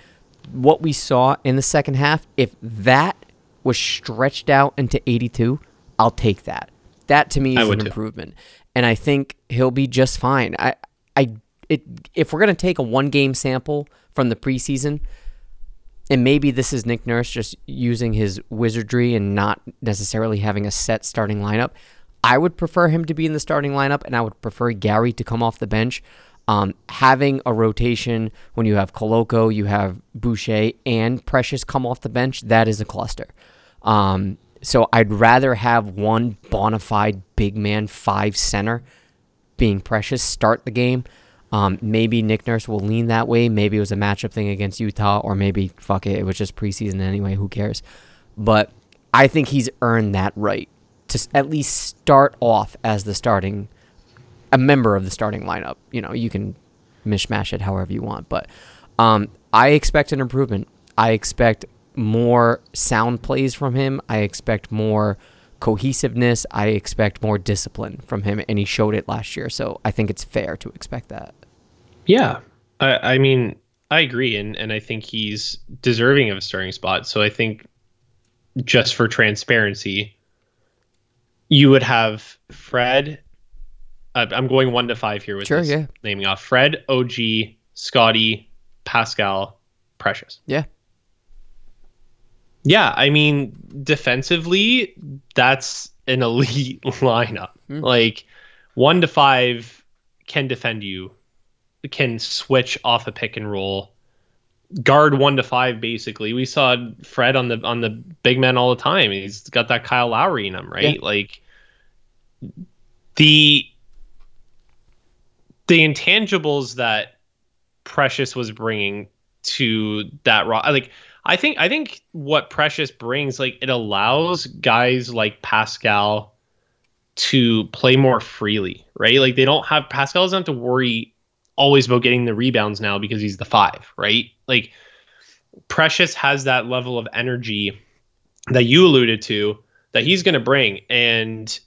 what we saw in the second half if that was stretched out into 82, I'll take that. That to me is an too. improvement. And I think he'll be just fine. I I it if we're going to take a one game sample from the preseason, and maybe this is Nick Nurse just using his wizardry and not necessarily having a set starting lineup. I would prefer him to be in the starting lineup, and I would prefer Gary to come off the bench. Um, having a rotation when you have Koloko, you have Boucher, and Precious come off the bench, that is a cluster. Um, so I'd rather have one bona fide big man, five center, being Precious, start the game. Um, maybe Nick Nurse will lean that way. Maybe it was a matchup thing against Utah, or maybe fuck it, it was just preseason anyway. Who cares? But I think he's earned that right to at least start off as the starting, a member of the starting lineup. You know, you can mishmash it however you want, but um, I expect an improvement. I expect more sound plays from him. I expect more cohesiveness. I expect more discipline from him, and he showed it last year. So I think it's fair to expect that. Yeah, I, I mean, I agree, and and I think he's deserving of a starting spot. So I think, just for transparency, you would have Fred. Uh, I'm going one to five here with Sure, this yeah. naming off Fred, OG, Scotty, Pascal, Precious. Yeah. Yeah, I mean, defensively, that's an elite lineup. Hmm. Like one to five can defend you, can switch off a pick and roll, guard one to five. Basically, we saw Fred on the on the big men all the time. He's got that Kyle Lowry in him, right? Yeah. Like the the intangibles that Precious was bringing to that raw like I think I think what Precious brings like it allows guys like Pascal to play more freely, right? Like they don't have Pascal doesn't have to worry always about getting the rebounds now because he's the five, right? Like Precious has that level of energy that you alluded to that he's going to bring and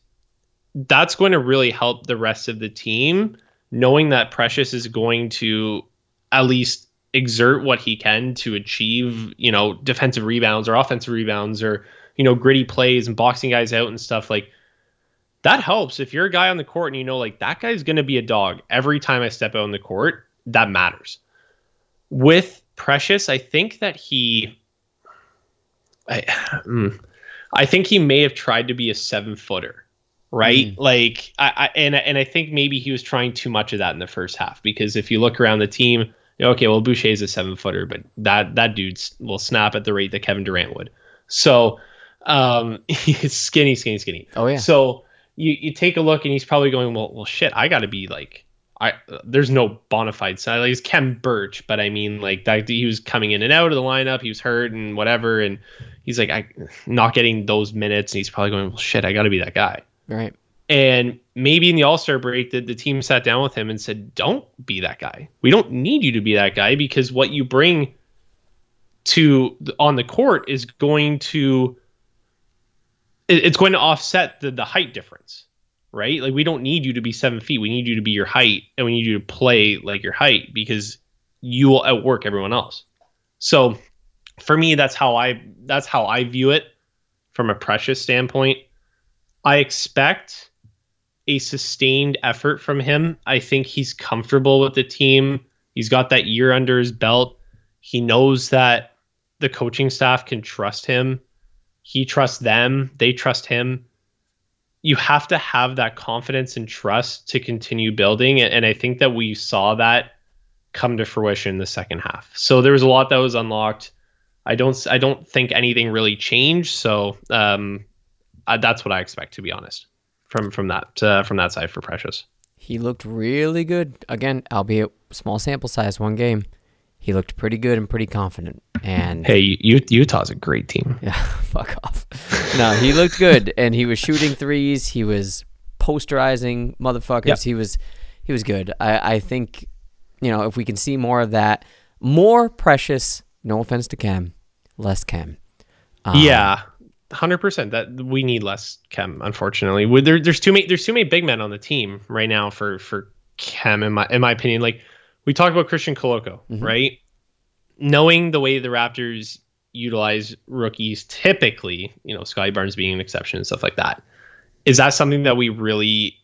that's going to really help the rest of the team knowing that Precious is going to at least exert what he can to achieve, you know, defensive rebounds or offensive rebounds or, you know, gritty plays and boxing guys out and stuff like that helps. If you're a guy on the court and you know like that guy's going to be a dog every time I step out on the court, that matters. With Precious, I think that he I mm, I think he may have tried to be a 7-footer right? Like I, I and and I think maybe he was trying too much of that in the first half because if you look around the team, okay, well Boucher is a seven footer, but that that dude will snap at the rate that Kevin Durant would. So um, he's skinny, skinny, skinny. Oh, yeah. So you you take a look and he's probably going, well, well, shit, I got to be like. I, there's no bona fide side. Like, he's Khem Birch, but I mean, like that he was coming in and out of the lineup. He was hurt and whatever, and he's like, I not getting those minutes. And he's probably going, well, shit, I got to be that guy. Right. And maybe in the All Star break, the, the team sat down with him and said, Don't be that guy. We don't need you to be that guy because what you bring to on the court is going to it- it's going to offset the, the height difference right? Like we don't need you to be seven feet. We need you to be your height and we need you to play like your height because you will outwork everyone else. So for me that's how i that's how i view it from a precious standpoint. I expect a sustained effort from him. I think he's comfortable with the team. He's got that year under his belt. He knows that the coaching staff can trust him. He trusts them. They trust him. You have to have that confidence and trust to continue building and i think that we saw that come to fruition in the second half. So there was a lot that was unlocked. I don't i don't think anything really changed. So um uh, that's what i expect to be honest from from that uh, from that side for precious He looked really good. Again, albeit small sample size, one game. He looked pretty good and pretty confident. And hey U- utah's a great team yeah, fuck off. No, he looked good and he was shooting threes. He was posterizing motherfuckers. Yep. He was he was good. I, I think, you know, if we can see more of that, more precious, no offense to Khem, less Khem. Um, yeah, hundred percent. That we need less Khem. Unfortunately, there, there's too many. There's too many big men on the team right now for for Khem. In my in my opinion, like we talked about Christian Koloko, right? Knowing the way the Raptors utilize rookies, typically, you know, Scotty Barnes being an exception and stuff like that. Is that something that we really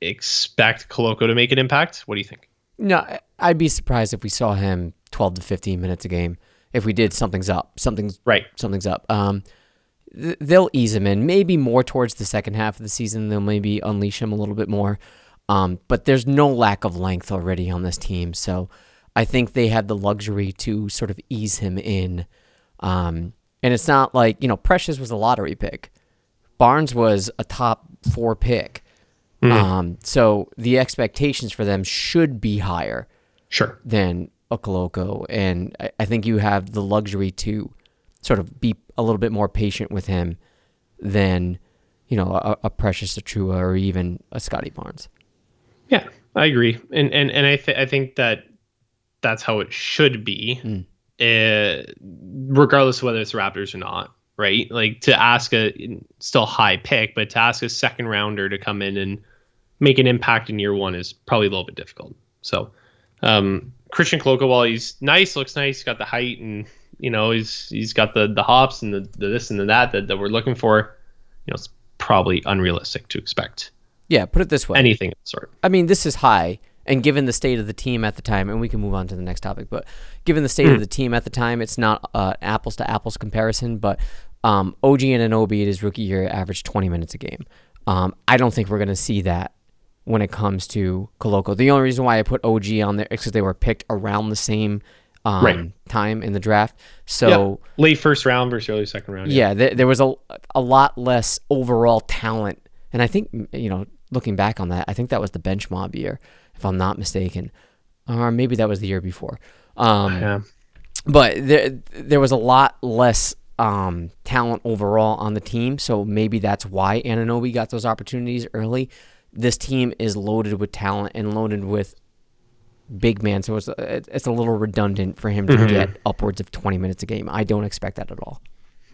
expect Koloko to make an impact? What do you think? No, I'd be surprised if we saw him 12 to 15 minutes a game. If we did, something's up. Something's Right. something's up. Um, they'll ease him in, maybe more towards the second half of the season. They'll maybe unleash him a little bit more. Um, but there's no lack of length already on this team, so I think they have the luxury to sort of ease him in. Um, and it's not like you know, Precious was a lottery pick. Barnes was a top four pick. Um, so the expectations for them should be higher Sure. than Okoloko, and I, I think you have the luxury to sort of be a little bit more patient with him than you know a, a Precious Achiuwa or even a Scotty Barnes. Yeah, I agree, and and and I th- I think that that's how it should be, uh, regardless of whether it's Raptors or not. Right, like to ask a still high pick, but to ask a second rounder to come in and make an impact in year one is probably a little bit difficult. So, um, Christian Koloko, while he's nice, looks nice, got the height, and you know he's he's got the the hops and the, the this and the that, that that we're looking for. You know, it's probably unrealistic to expect Yeah, put it this way. anything of the sort. I mean, this is high, and given the state of the team at the time, and we can move on to the next topic. But given the state of the team at the time, it's not uh, apples to apples comparison. But um, OG Anunoby in his rookie year averaged 20 minutes a game. Um, I don't think we're going to see that when it comes to Koloko. The only reason why I put OG on there is because they were picked around the same um, Right. time in the draft. So yeah. late first round versus early second round. yeah, there, there was a, a lot less overall talent. And I think, you know, looking back on that, I think that was the bench mob year, if I'm not mistaken. Or maybe that was the year before. Um, Yeah. but there, there was a lot less um, talent overall on the team. So maybe that's why Anunoby got those opportunities early. This team is loaded with talent and loaded with big man. So it's, it's a little redundant for him to get upwards of 20 minutes a game. I don't expect that at all.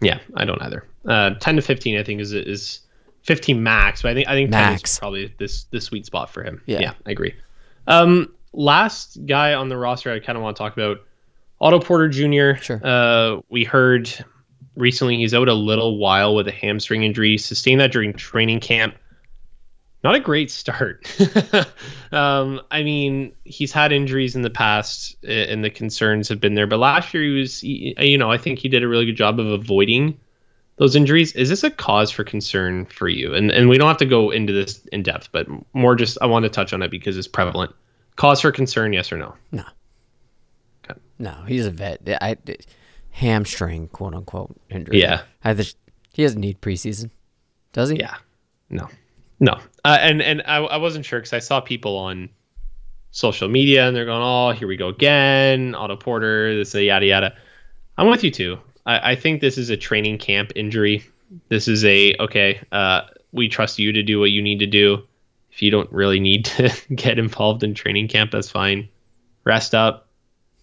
Yeah, I don't either. Uh, ten to fifteen, I think is is fifteen max, but I think I think 10 Max. is probably this the sweet spot for him. Yeah. I agree. Um, last guy on the roster, I kind of want to talk about Otto Porter Jr. Sure. Uh, we heard recently he's out a little while with a hamstring injury, sustained that during training camp. Not a great start. um, I mean, he's had injuries in the past, and the concerns have been there. But last year, he was, you know, I think he did a really good job of avoiding those injuries. Is this a cause for concern for you? And and we don't have to go into this in depth, but more just I want to touch on it because it's prevalent. Cause for concern, yes or no? No. Okay. No, he's a vet. I, hamstring, quote unquote, injury. Yeah. I just, he doesn't need preseason, does he? Yeah. No. No. Uh, and and I, I wasn't sure because I saw people on social media and they're going, oh, here we go again. Otto Porter, this, yada, yada. I'm with you too. I, I think this is a training camp injury. This is a, okay, uh, we trust you to do what you need to do. If you don't really need to get involved in training camp, that's fine. Rest up.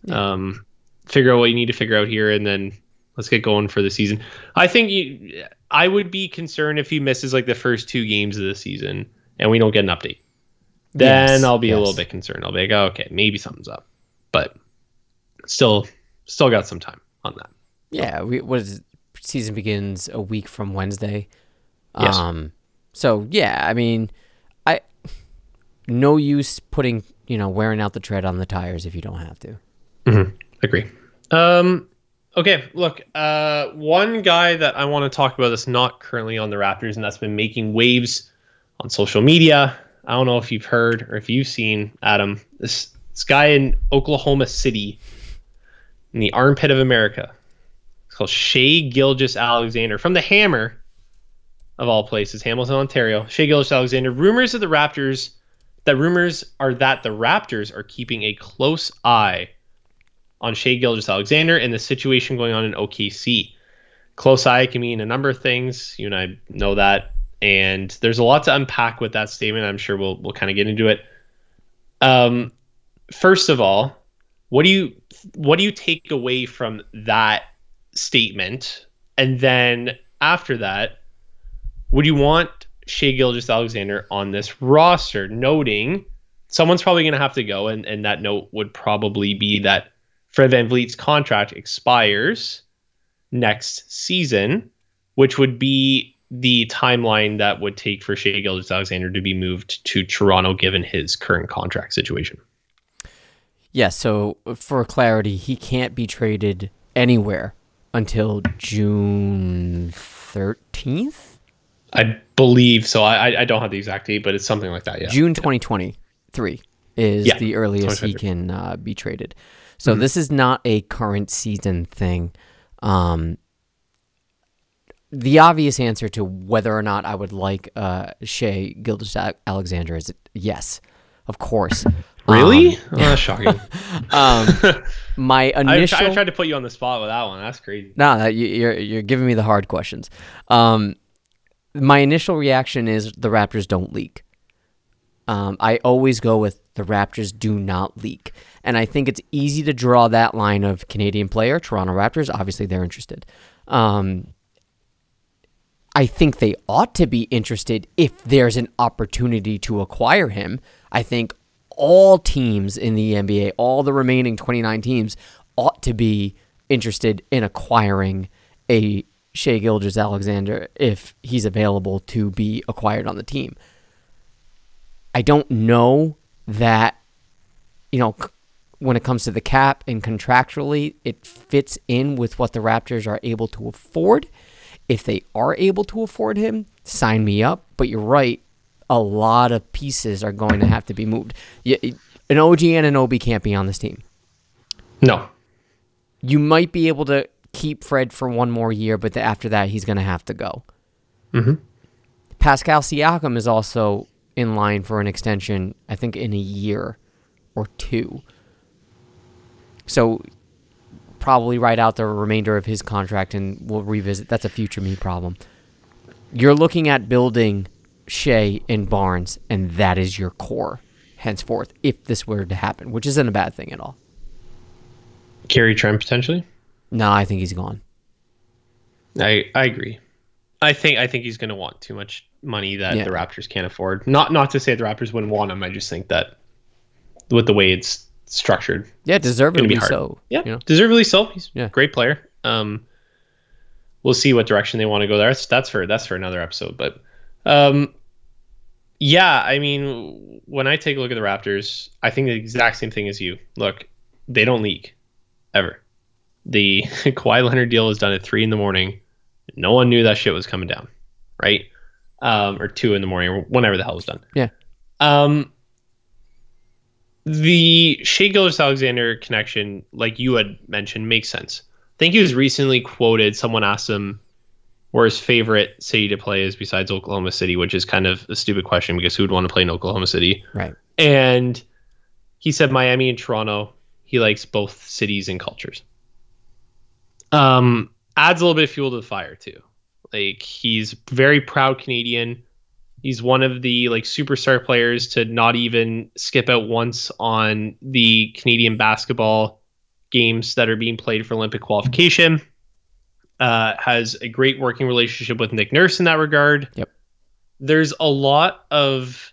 Um, figure out what you need to figure out here and then let's get going for the season. I think you, I would be concerned if he misses like the first two games of the season and we don't get an update. Then Yes, I'll be a little bit concerned. I'll be like, oh, okay, maybe something's up, but still, still got some time on that. Yeah. We, what is it? Season begins a week from Wednesday. Yes. Um, so yeah, I mean, I, no use putting, you know, wearing out the tread on the tires if you don't have to. Agree. Um, okay, look, uh, one guy that I want to talk about that's not currently on the Raptors and that's been making waves on social media. I don't know if you've heard or if you've seen Adam. This this guy in Oklahoma City, in the armpit of America. It's called Shai Gilgeous-Alexander from the Hammer, of all places, Hamilton, Ontario. Shai Gilgeous-Alexander. Rumors of the Raptors. That rumors are that the Raptors are keeping a close eye on Shai Gilgeous-Alexander and the situation going on in OKC. Close eye can mean a number of things. You and I know that. And there's a lot to unpack with that statement. I'm sure we'll we'll kind of get into it. Um, first of all, what do you what do you take away from that statement? And then after that, would you want Shai Gilgeous-Alexander on this roster, noting someone's probably going to have to go, and, and that note would probably be that Fred VanVleet's contract expires next season, which would be the timeline that would take for Shai Gilgeous-Alexander to be moved to Toronto given his current contract situation. Yeah, so for clarity, he can't be traded anywhere until June 13th? I believe so. I I- I don't have the exact date, but it's something like that. Yeah. June 2023 is Yeah, the earliest he can uh, be traded. So Mm-hmm. this is not a current season thing. Um, the obvious answer to whether or not I would like uh, Shea Gildas Alexander is yes, of course. Really? oh, that's shocking. Um, my I, initial I tried to put you on the spot with that one. That's crazy. no, you, you're you're giving me the hard questions. Um, my initial reaction is the Raptors don't leak. Um, I always go with the Raptors do not leak, and I think it's easy to draw that line of Canadian player, Toronto Raptors. Obviously, they're interested. Um, I think they ought to be interested if there's an opportunity to acquire him. I think all teams in the NBA, all the remaining 29 teams, ought to be interested in acquiring a Shai Gilgeous-Alexander if he's available to be acquired on the team. I don't know that, you know, c- when it comes to the cap and contractually, it fits in with what the Raptors are able to afford. If they are able to afford him, sign me up. But you're right, a lot of pieces are going to have to be moved. An OG Anunoby can't be on this team. No. You might be able to keep Fred for one more year, but after that, he's going to have to go. Mhm. Pascal Siakam is also in line for an extension, I think, in a year or two. So probably write out the remainder of his contract and we'll revisit. That's a future me problem. You're looking at building Shai and Barnes, and that is your core henceforth, if this were to happen, which isn't a bad thing at all. Gary Trent potentially. No, I think he's gone. I I agree. I think I think he's going to want too much money that Yeah. the Raptors can't afford. Not not to say the Raptors wouldn't want him. I just think that with the way it's structured, Yeah, deservedly so. yeah, You know? deservedly so. He's Yeah. a great player. Um, we'll see what direction they want to go there. That's, that's for that's for another episode. But um, yeah, I mean, when I take a look at the Raptors, I think the exact same thing as you. Look, they don't leak ever. The Kawhi Leonard deal was done at three in the morning. No one knew that shit was coming down, right? Um, or two in the morning, or whenever the hell was done. Yeah. Um, the Shai Gilgeous-Alexander connection, like you had mentioned, makes sense. I think he was recently quoted. Someone asked him where his favorite city to play is besides Oklahoma City, which is kind of a stupid question because who would want to play in Oklahoma City? Right. And he said Miami and Toronto. He likes both cities and cultures. Um, adds a little bit of fuel to the fire too. Like he's very proud Canadian. He's one of the like superstar players to not even skip out once on the Canadian basketball games that are being played for Olympic qualification. Uh, has a great working relationship with Nick Nurse in that regard. Yep. There's a lot of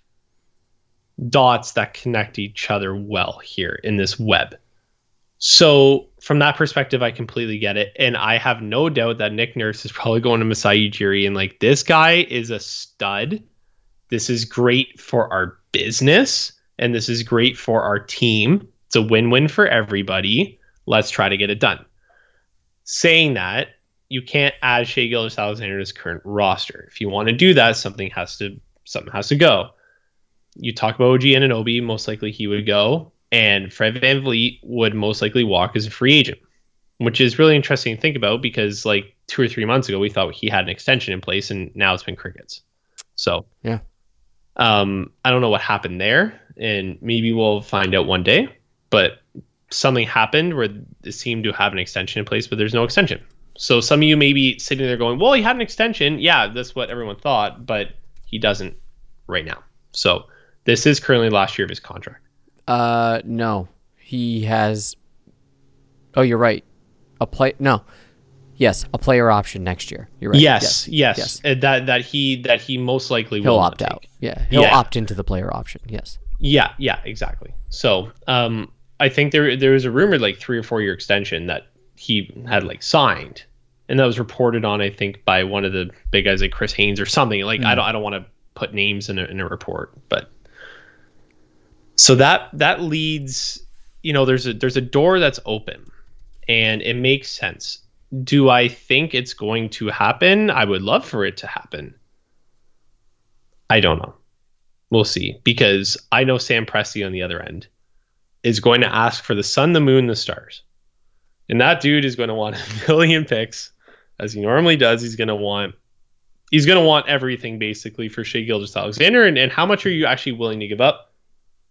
dots that connect each other well here in this web. So from that perspective, I completely get it, and I have no doubt that Nick Nurse is probably going to Masai Ujiri and like this guy is a stud. This is great for our business, and this is great for our team. It's a win-win for everybody. Let's try to get it done. Saying that, you can't add Shai Gilgeous-Alexander to his current roster. If you want to do that, something has to something has to go. You talk about OG and Anunoby, most likely he would go, and Fred VanVleet would most likely walk as a free agent, which is really interesting to think about because like two or three months ago we thought he had an extension in place, and now it's been crickets. So Yeah. um, I don't know what happened there, and maybe we'll find out one day. But something happened where it seemed to have an extension in place, but there's no extension. So some of you may be sitting there going, "Well, he had an extension. Yeah, that's what everyone thought, but he doesn't right now." So this is currently last year of his contract. Uh, no, he has. Oh, you're right. A play. No, yes, a player option next year. You're right. Yes, yes, yes. Uh, that that he that he most likely He'll opt not out. Yeah, he'll Yeah. opt into the player option. Yes. Yeah, yeah, exactly. So, um, I think there there was a rumored like three or four year extension that he had like signed, and that was reported on I think by one of the big guys like Chris Haynes or something. Like I don't I don't want to put names in a in a report, but so that that leads, you know, there's a there's a door that's open, and it makes sense. Do I think it's going to happen? I would love for it to happen. I don't know. We'll see because I know Sam Presti on the other end is going to ask for the sun, the moon, the stars. And that dude is going to want a million picks as he normally does. He's going to want he's going to want everything basically for Shai Gilgeous-Alexander. And, and how much are you actually willing to give up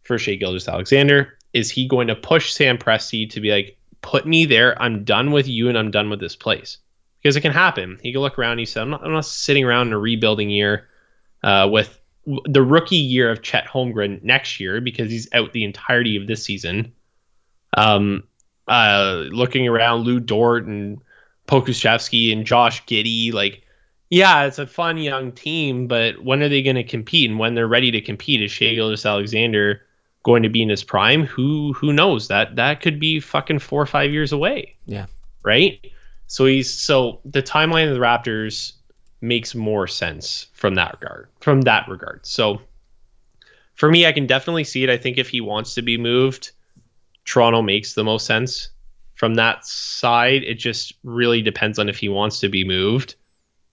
for Shai Gilgeous-Alexander? Is he going to push Sam Presti to be like, put me there? I'm done with you and I'm done with this place. Because it can happen. He can look around. He said, I'm not, I'm not sitting around in a rebuilding year uh, with the rookie year of Chet Holmgren next year because he's out the entirety of this season. Um, uh, looking around Lu Dort and Pokusevski and Josh Giddey, like yeah, it's a fun young team, but when are they going to compete? And when they're ready to compete, is Shai Gilgeous-Alexander going to be in his prime? Who who knows? That that could be fucking four or five years away. Yeah. Right. So he's so the timeline of the Raptors makes more sense from that regard. From that regard. So for me, I can definitely see it. I think if he wants to be moved, Toronto makes the most sense. From that side, it just really depends on if he wants to be moved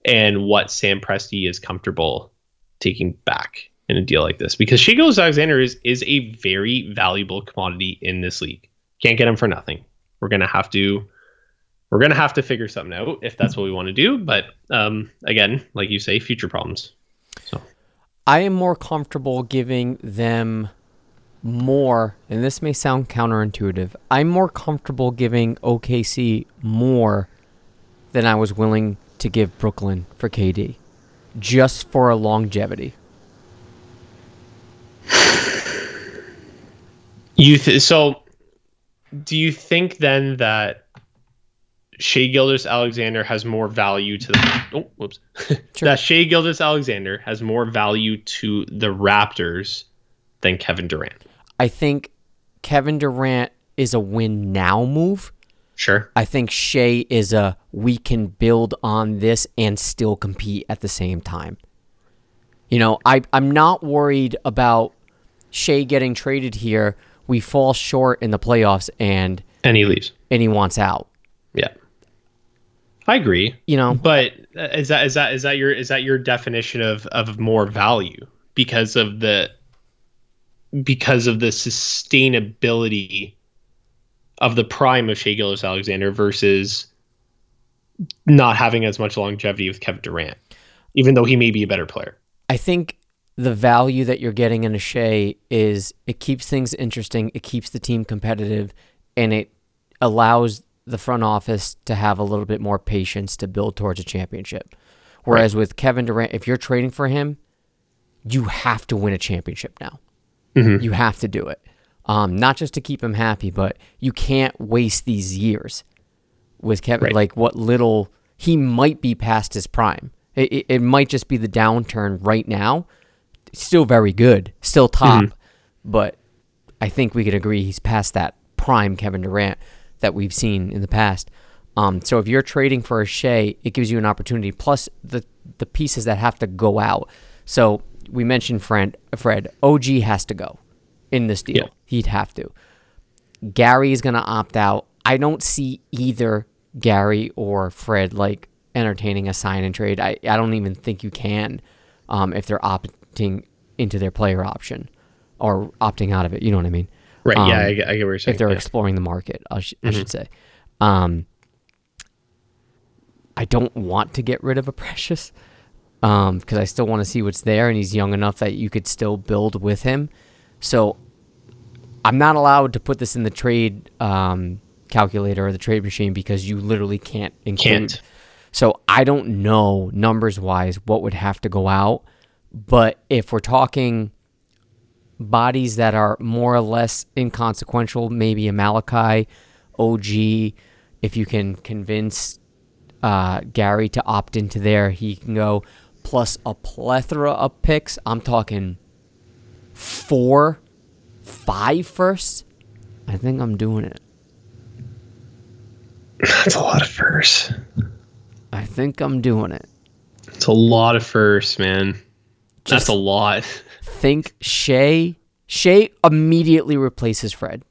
and what Sam Presti is comfortable taking back in a deal like this. Because Shai Gilgeous-Alexander is is a very valuable commodity in this league. Can't get him for nothing. We're gonna have to we're gonna have to figure something out if that's what we want to do. But um, again, like you say, future problems. So I am more comfortable giving them more, and this may sound counterintuitive. I'm more comfortable giving OKC more than I was willing to give Brooklyn for KD, just for a longevity. You th- so do you think then that Shai Gilgeous-Alexander has more value to the oh whoops Sure. that Shai Gilgeous-Alexander has more value to the Raptors than Kevin Durant? I think Kevin Durant is a win now move. Sure. I think Shai is a we can build on this and still compete at the same time. You know, I I'm not worried about Shai getting traded here. We fall short in the playoffs and And he leaves. and he wants out. Yeah. I agree. You know, But uh, is that is that is that your is that your definition of of more value because of the because of the sustainability of the prime of Shai Gilgeous-Alexander versus not having as much longevity with Kevin Durant, even though he may be a better player. I think the value that you're getting in a Shai is it keeps things interesting, it keeps the team competitive, and it allows the front office to have a little bit more patience to build towards a championship. Whereas with Kevin Durant, if you're trading for him, you have to win a championship now. Mhm. You have to do it. Um, not just to keep him happy, but you can't waste these years with Kevin. Right. Like what little he might be past his prime. It, it, it might just be the downturn right now. Still very good, still top, but I think we could agree he's past that prime Kevin Durant that we've seen in the past. Um, so if you're trading for a Shai, it gives you an opportunity. Plus the the pieces that have to go out. So we mentioned Fred. Fred OG has to go in this deal. Yeah. He'd have to. Gary is going to opt out. I don't see either Gary or Fred like entertaining a sign and trade. I, I don't even think you can um, if they're opting into their player option or opting out of it. You know what I mean? Right. Um, yeah, I, get- I get what you're saying. if they're yeah. exploring the market, I, sh- I should say. Um, I don't want to get rid of a Precious because I still want to see what's there, and he's young enough that you could still build with him. So I'm not allowed to put this in the trade um, calculator or the trade machine because you literally can't include. Can't. So I don't know numbers wise what would have to go out, but if we're talking bodies that are more or less inconsequential, maybe a Malachi, OG, if you can convince uh, Gary to opt into there, he can go plus a plethora of picks. I'm talking four, five firsts. I think I'm doing it. That's a lot of firsts. I think I'm doing it. It's a lot of firsts, man. That's Just- a lot. Think Shai. Shai immediately replaces Fred.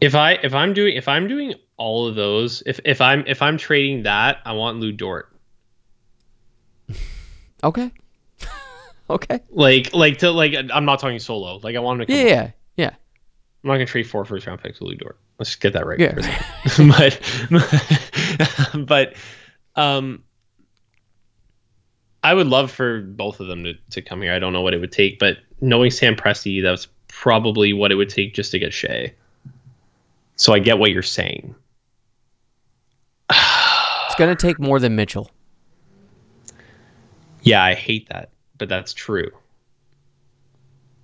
If I if I'm doing if I'm doing all of those, if if I'm if I'm trading that, I want Lu Dort. Okay. okay. Like like to like I'm not talking solo. Like I want him to come Yeah, up. yeah, yeah. I'm not gonna trade four first round picks with Lu Dort. Let's just get that right. Yeah. for a second. but but um I would love for both of them to, to come here. I don't know what it would take, but knowing Sam Presti, that's probably what it would take just to get Shai. So I get what you're saying. It's gonna take more than Mitchell. Yeah, I hate that, but that's true.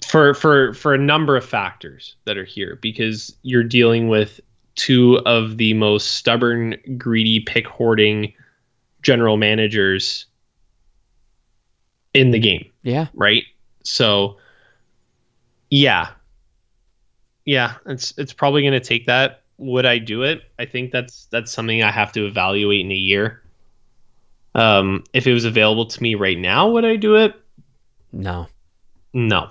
For for for a number of factors that are here because you're dealing with two of the most stubborn, greedy, pick hoarding general managers in the game, Yeah. right? So yeah. Yeah, it's it's probably going to take that. Would I do it? I think that's that's something I have to evaluate in a year. Um, if it was available to me right now, would I do it? No. No.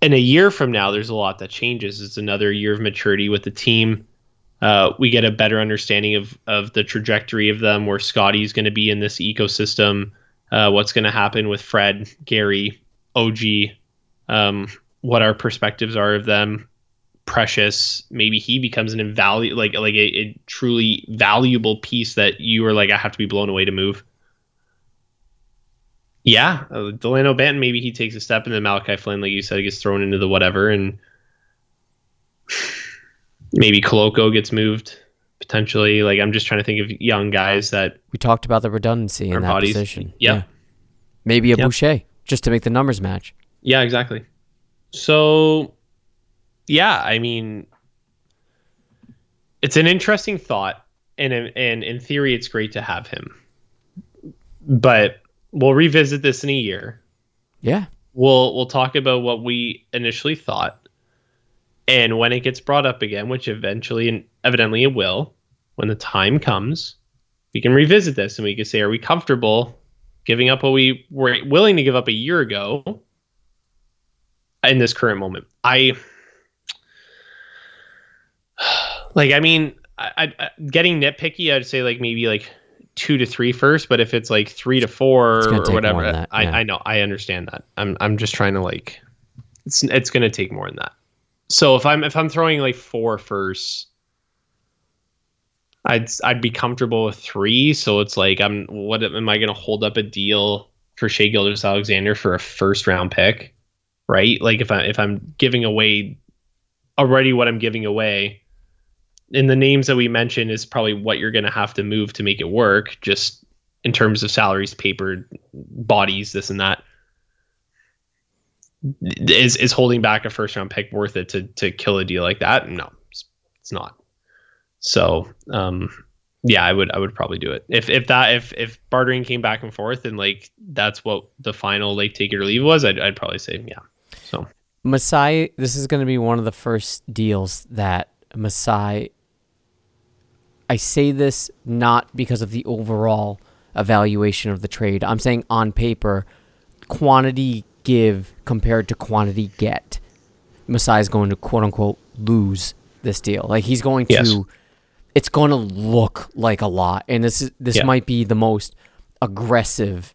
In a year from now, there's a lot that changes. It's another year of maturity with the team. Uh, we get a better understanding of of the trajectory of them, where Scottie's going to be in this ecosystem, uh, what's going to happen with Fred, Gary, OG, um, what our perspectives are of them. Precious, maybe he becomes an invaluable, like like a, a truly valuable piece that you are like, I have to be blown away to move yeah, uh, Dalano Banton, maybe he takes a step, and then Malachi Flynn, like you said, gets thrown into the whatever, and maybe Koloko gets moved potentially. Like I'm just trying to think of young guys that We talked about the redundancy in that bodies- position. yeah. Maybe a Yeah. Boucher just to make the numbers match. Yeah, exactly. So, yeah, I mean, it's an interesting thought, and in- and in theory, it's great to have him. But we'll revisit this in a year. Yeah. We'll we'll talk about what we initially thought, and when it gets brought up again, which eventually and evidently it will, when the time comes, we can revisit this and we can say, are we comfortable giving up what we were willing to give up a year ago in this current moment? I like. I mean, I, I getting nitpicky. I'd say like maybe like two to three first, but if it's like three to four or whatever, that, I, yeah. I know I understand that. I'm I'm just trying to like it's it's gonna take more than that. So if I'm if I'm throwing like four first, I'd I'd be comfortable with three. So it's like I'm what am I gonna hold up a deal for Shai Gilgeous-Alexander for a first round pick, right? Like if I if I'm giving away already what I'm giving away, and the names that we mentioned is probably what you're gonna have to move to make it work, just in terms of salaries, paper, bodies, this and that. Is is holding back a first round pick worth it to to kill a deal like that? No, it's, it's not. So, um, yeah, I would I would probably do it if if that if if bartering came back and forth and like that's what the final like take it or leave was. I'd I'd probably say yeah. So Masai, this is going to be one of the first deals that Masai. I say this not because of the overall evaluation of the trade. I'm saying on paper, quantity give compared to quantity get. Masai is going to quote unquote lose this deal. Like he's going to, Yes. It's going to look like a lot, and this is this Yeah. might be the most aggressive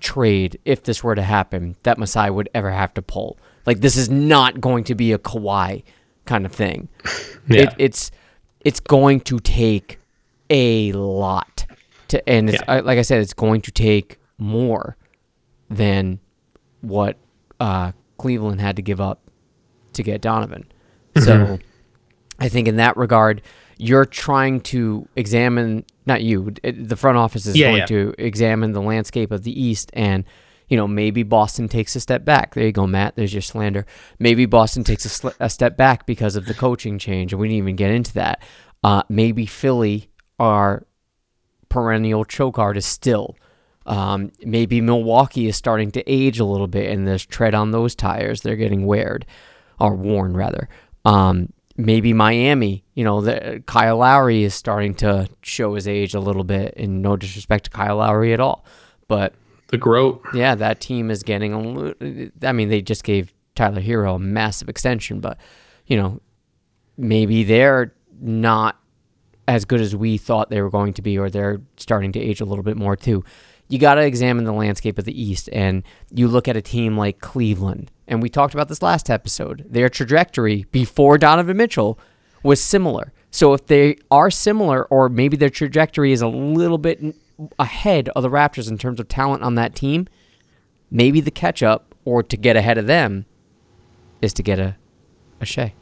trade if this were to happen that Masai would ever have to pull. Like this is not going to be a Kawhi kind of thing. Yeah. It, it's it's going to take a lot to, and it's Yeah. I, like I said, it's going to take more than what uh, Cleveland had to give up to get Donovan. Mm-hmm. So I think in that regard, you're trying to examine not you, it- the front office is Yeah, going yeah. to examine the landscape of the East and you know, maybe Boston takes a step back. There you go, Matt. There's your slander. Maybe Boston takes a, sl- a step back because of the coaching change, and we didn't even get into that. Uh, maybe Philly, our perennial choke artist, still. Um, maybe Milwaukee is starting to age a little bit, and there's tread on those tires. They're getting weared, or worn rather. Um, maybe Miami, you know, the, Kyle Lowry is starting to show his age a little bit, and no disrespect to Kyle Lowry at all, but the groat. yeah, that team is getting a li- I mean, they just gave Tyler Herro a massive extension, but you know, maybe they're not as good as we thought they were going to be, or they're starting to age a little bit more too. You got to examine the landscape of the East, and you look at a team like Cleveland, and we talked about this last episode. Their trajectory before Donovan Mitchell was similar. So if they are similar, or maybe their trajectory is a little bit ahead of the Raptors in terms of talent on that team, maybe the catch up or to get ahead of them is to get a a Shai.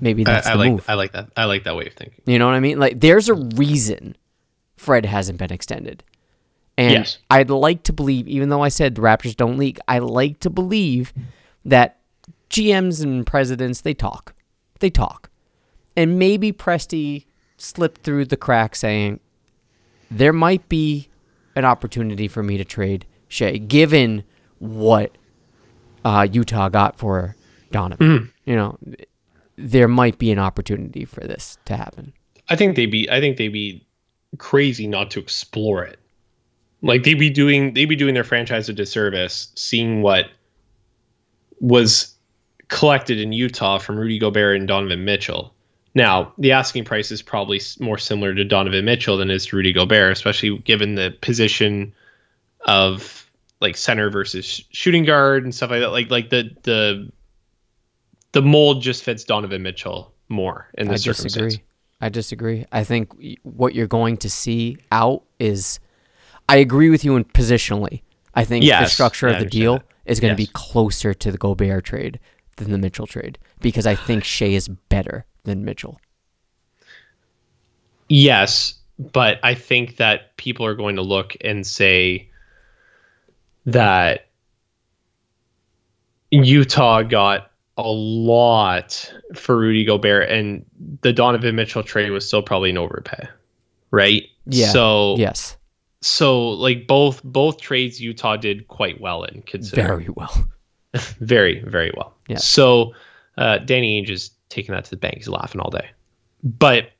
Maybe that's I, I the like move. I like that. I like that way of thinking. You know what I mean? Like there's a reason Fred hasn't been extended. And Yes. I'd like to believe, even though I said the Raptors don't leak, I like to believe that GMs and presidents they talk. They talk. And maybe Presti slipped through the crack saying there might be an opportunity for me to trade Shai, given what uh, Utah got for Donovan. You know, there might be an opportunity for this to happen. I think they'd be I think they'd be crazy not to explore it. Like they'd be doing they'd be doing their franchise a disservice seeing what was collected in Utah from Rudy Gobert and Donovan Mitchell. Now, the asking price is probably more similar to Donovan Mitchell than is to Rudy Gobert, especially given the position of like center versus shooting guard and stuff like that. Like like the the the mold just fits Donovan Mitchell more in I this circumstance. I disagree. I think what you're going to see out is, I agree with you in positionally. I think the structure of the deal that. is going to Yes. be closer to the Gobert trade than the Mitchell trade because I think Shai is better than Mitchell. Yes, but I think that people are going to look and say that Utah got a lot for Rudy Gobert, and the Donovan Mitchell trade was still probably an overpay, right? Yeah. So Yes, so like both both trades Utah did quite well in considering very well. very, very well. Yeah. So uh, Danny Ainge is taking that to the bank. He's laughing all day. But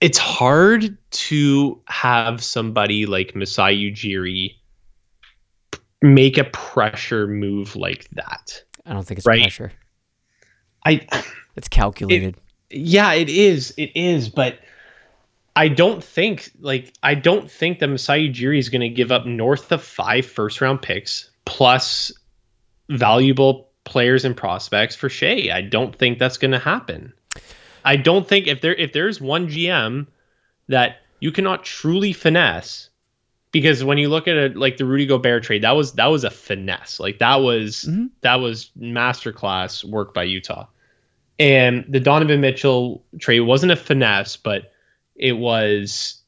it's hard to have somebody like Masai Ujiri make a pressure move like that. I don't think it's Right. pressure. I It's calculated. yeah, it is. It is, but I don't think like I don't think that Masai Ujiri is going to give up north of five first round picks plus valuable players and prospects for Shai. I don't think that's going to happen. I don't think if there if there's one GM that you cannot truly finesse because when you look at it like the Rudy Gobert trade, that was that was a finesse. Like that was Mhm. that was masterclass work by Utah. And the Donovan Mitchell trade wasn't a finesse, but it was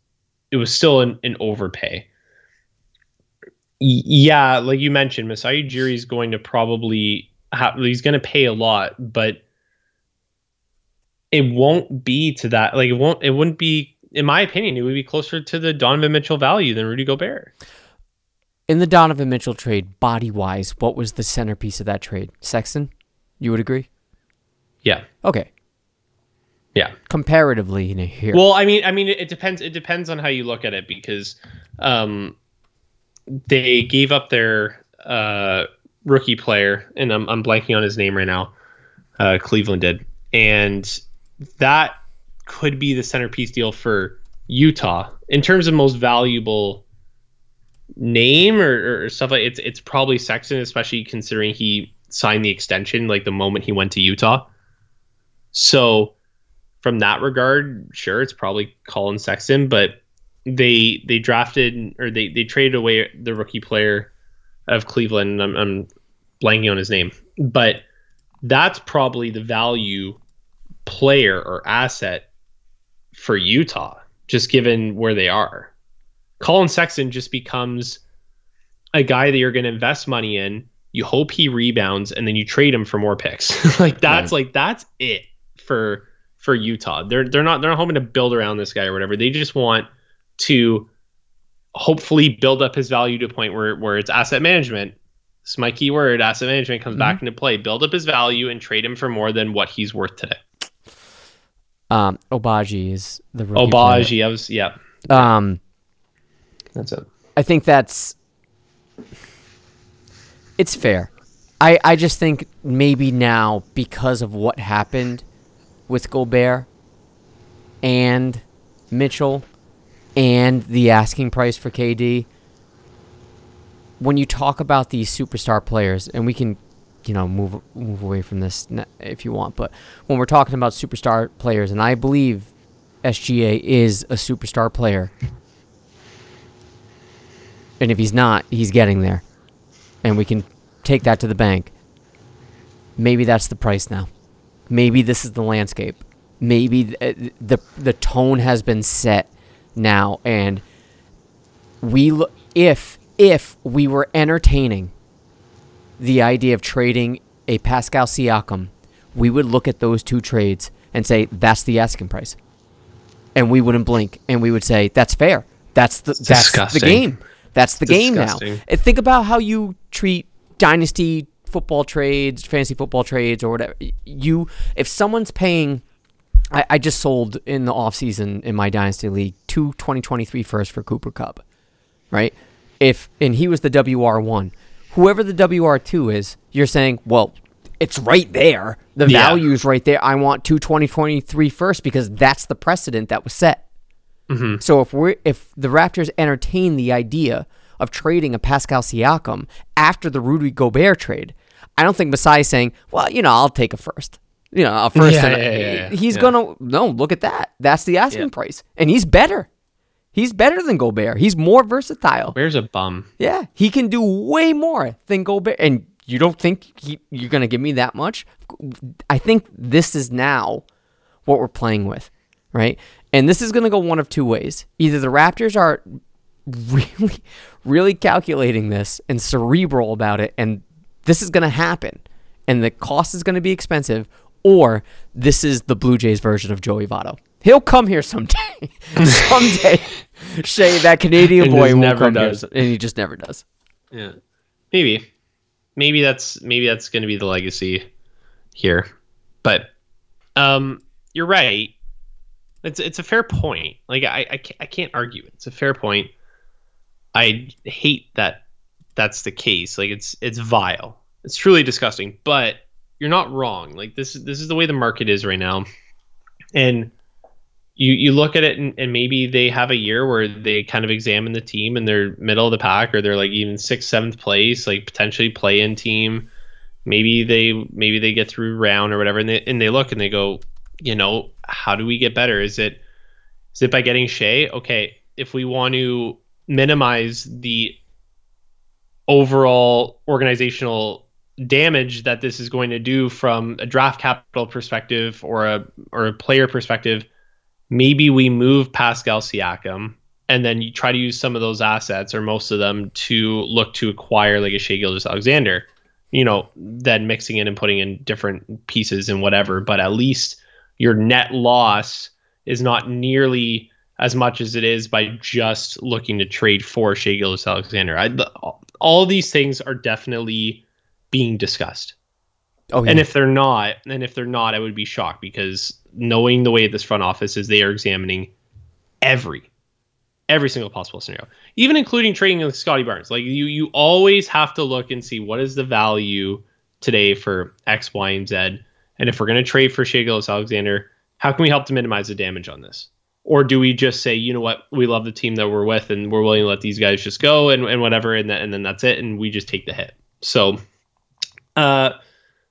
it was still an, an overpay. Y- yeah, like you mentioned, Masai Ujiri is going to probably have he's going to pay a lot, but it won't be to that. Like it won't. It wouldn't be, in my opinion, it would be closer to the Donovan Mitchell value than Rudy Gobert. In the Donovan Mitchell trade, body wise, what was the centerpiece of that trade? Sexton? You would agree? Yeah, Okay. yeah. Comparatively, here. Well, I mean, I mean, it, it depends. It depends on how you look at it because um, they gave up their uh, rookie player, and I'm I'm blanking on his name right now. Uh, Cleveland did, and that could be the centerpiece deal for Utah in terms of most valuable name or, or stuff like it's it's probably Sexton, especially considering he signed the extension like the moment he went to Utah. So from that regard, sure, it's probably Collin Sexton, but they they drafted or they they traded away the rookie player of Cleveland. I'm, I'm blanking on his name, but that's probably the value player or asset for Utah, just given where they are. Collin Sexton just becomes a guy that you're going to invest money in. You hope he rebounds, and then you trade him for more picks. like that's like that's it for for Utah. They're they're not they're not hoping to build around this guy or whatever. They just want to hopefully build up his value to a point where where it's asset management. Is my key word. Asset management comes mm-hmm. back into play. Build up his value and trade him for more than what he's worth today. Um, Agbaji is the rookie Agbaji, I was yeah. Um, that's it. I think that's it's fair. I, I just think maybe now because of what happened with Gobert and Mitchell and the asking price for KD, when you talk about these superstar players, and we can, you know, move move away from this if you want, but when we're talking about superstar players, and I believe SGA is a superstar player, and if he's not, he's getting there, and we can take that to the bank. Maybe that's the price now. Maybe this is the landscape. Maybe th- uh, the the tone has been set now, and we if if we were entertaining the idea of trading a Pascal Siakam, we would look at those two trades and say that's the asking price, and we wouldn't blink, and we would say that's fair. That's the that's the game. That's the game now. And think about how you treat dynasty football trades, fantasy football trades, or whatever. You, if someone's paying, I, I just sold in the offseason in my dynasty league two 2023 first for Cooper Kupp, right? If and he was the WR one, whoever the WR two is, you're saying, well, it's right there. The Yeah. value's right there. I want two 2023 first because that's the precedent that was set. Mm-hmm. So if we're if the Raptors entertain the idea of trading a Pascal Siakam after the Rudy Gobert trade, I don't think Masai is saying, "Well, you know, I'll take a first. You know, a first. Yeah, yeah, yeah. He's gonna no. Look at that. That's the asking price, and he's better. He's better than Gobert. He's more versatile. Where's a bum? Yeah, he can do way more than Gobert. And you don't think he, you're going to give me that much? I think this is now what we're playing with, right? And this is going to go one of two ways. Either the Raptors are really, really calculating this and cerebral about it, and this is going to happen, and the cost is going to be expensive, or this is the Blue Jays version of Joey Votto. He'll come here someday. someday, Shai, that Canadian boy will come does. here, and he just never does. Yeah, maybe, maybe that's maybe that's going to be the legacy here. But um, you're right. It's it's a fair point. Like I I can't, I can't argue. It's a fair point. I hate that that's the case. Like it's it's vile. It's truly disgusting. But you're not wrong. Like this this is the way the market is right now, and you you look at it and, and maybe they have a year where they kind of examine the team and they're middle of the pack or they're like even sixth seventh place like potentially play in team. Maybe they maybe they get through round or whatever and they and they look and they go you know how do we get better? Is it is it by getting Shai? Okay if we want to minimize the overall organizational damage that this is going to do from a draft capital perspective or a or a player perspective maybe we move Pascal Siakam and then you try to use some of those assets or most of them to look to acquire like a Shai Gilgeous-Alexander. You know, then mixing in and putting in different pieces and whatever, but at least your net loss is not nearly as much as it is by just looking to trade for Shai Gilgeous-Alexander. I, all these things are definitely being discussed. Oh, yeah. And if they're not, and if they're not, I would be shocked because knowing the way this front office is, they are examining every, every single possible scenario, even including trading with Scottie Barnes. Like you, you always have to look and see what is the value today for X, Y, and Z. And if we're going to trade for Shai Gilgeous-Alexander, how can we help to minimize the damage on this? Or do we just say, you know what, we love the team that we're with, and we're willing to let these guys just go and, and whatever, and, that, and then that's it, and we just take the hit. So, uh,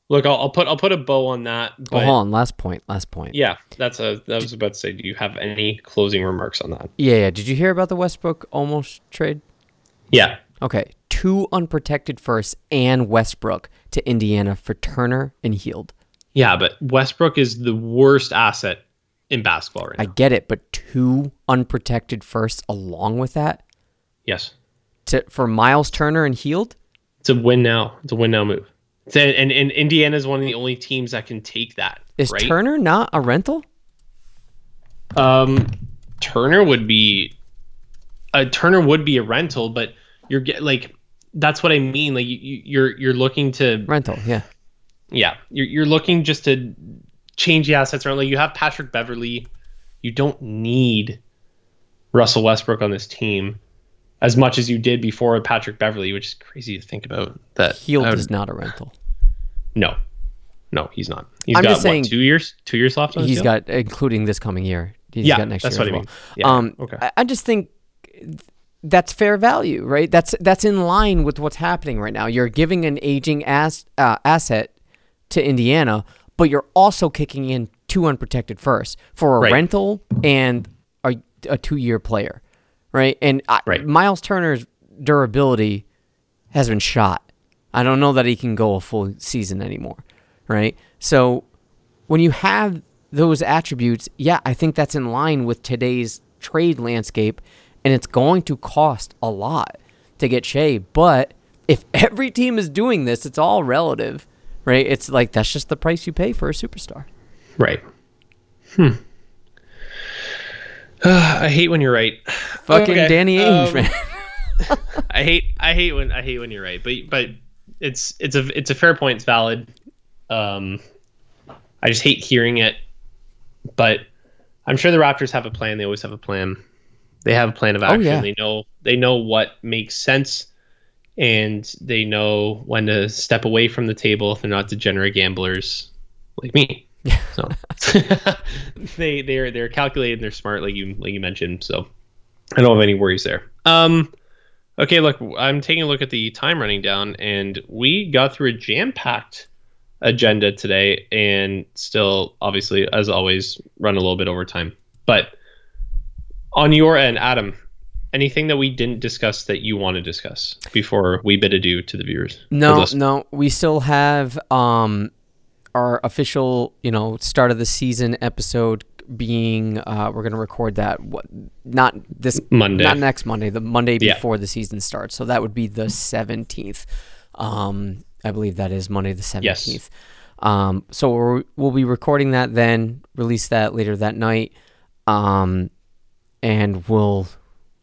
look, I'll, I'll put I'll put a bow on that. Oh, But hold on. Last point. Last point. yeah, that's a. I was about to say, do you have any closing remarks on that? Yeah, yeah. Did you hear about the Westbrook almost trade? Yeah, Okay. Two unprotected firsts and Westbrook to Indiana for Turner and Hield. yeah, but Westbrook is the worst asset in basketball right now. I get it, but two unprotected firsts along with that yes, to for Myles Turner and Hield? it's a win now. It's a win now move. And and Indiana is one of the only teams that can take that. Is right? Turner not a rental? Um, Turner would be a Turner would be a rental, but you're get like that's what I mean. Like you- you're you're looking to Rental, yeah. yeah, you're you're looking just to change the assets around. Like you have Patrick Beverley, you don't need Russell Westbrook on this team. As much as you did before Patrick Beverley, which is crazy to think about. That would- is not a rental. no, no, he's not. He's I'm got just saying- what, two years, two years left on He's deal? got including this coming year. He's Yeah, got next that's year what as I well. mean. Yeah, um, okay. I, I just think that's fair value, right? That's that's in line with what's happening right now. You're giving an aging ass, uh, asset to Indiana, but you're also kicking in two unprotected first for a Right. rental and a, a two year player, right? And I, Right. Myles Turner's durability has been shot. I don't know that he can go a full season anymore, right? So when you have those attributes, yeah, I think that's in line with today's trade landscape, and it's going to cost a lot to get Shai. But if every team is doing this, it's all relative, right? It's like that's just the price you pay for a superstar. right. Hmm. I hate when you're right. Fucking Okay, Danny Ainge, um, man. I hate I hate when I hate when you're right, but but it's it's a it's a fair point. It's valid. Um, I just hate hearing it, but I'm sure the Raptors have a plan. They always have a plan. They have a plan of action. yeah. They know they know what makes sense, and they know when to step away from the table if they're not degenerate gamblers like me. So they they're they're calculated and they're smart, like you like you mentioned. So I don't have any worries there. Um, okay, look, I'm taking a look at the time running down, and we got through a jam-packed agenda today, and still, obviously, as always, run a little bit over time. But on your end, Adam, anything that we didn't discuss that you want to discuss before we bid adieu to the viewers? No, no, we still have um our official, you know, start of the season episode being uh we're going to record that what not this Monday. not next Monday, the Monday Yeah. before the season starts. So that would be the 17th. Um I believe that is Monday the 17th. Yes. Um so we're, we'll be recording that then, release that later that night. Um and we'll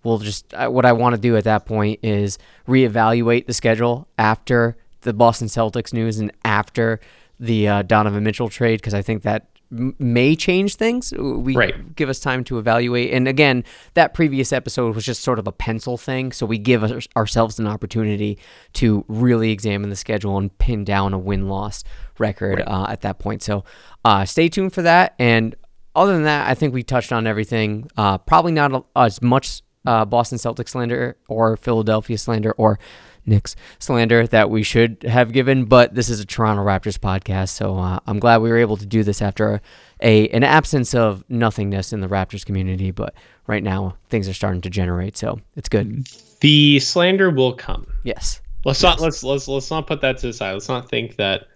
we'll just uh, what I want to do at that point is reevaluate the schedule after the Boston Celtics news and after the uh, Donovan Mitchell trade because I think that m- may change things. We Right. give us time to evaluate. And again, that previous episode was just sort of a pencil thing, so we give us, ourselves an opportunity to really examine the schedule and pin down a win loss record uh, at that point. So uh, stay tuned for that. And other than that, I think we touched on everything. Uh, probably not a- as much uh, Boston Celtics slander or Philadelphia slander or Knicks slander that we should have given, but this is a Toronto Raptors podcast, so uh, I'm glad we were able to do this after a an absence of nothingness in the Raptors community. But right now, things are starting to generate, so it's good. The slander will come. Yes, Let's not let's let's let's not put that to the side. Let's not think that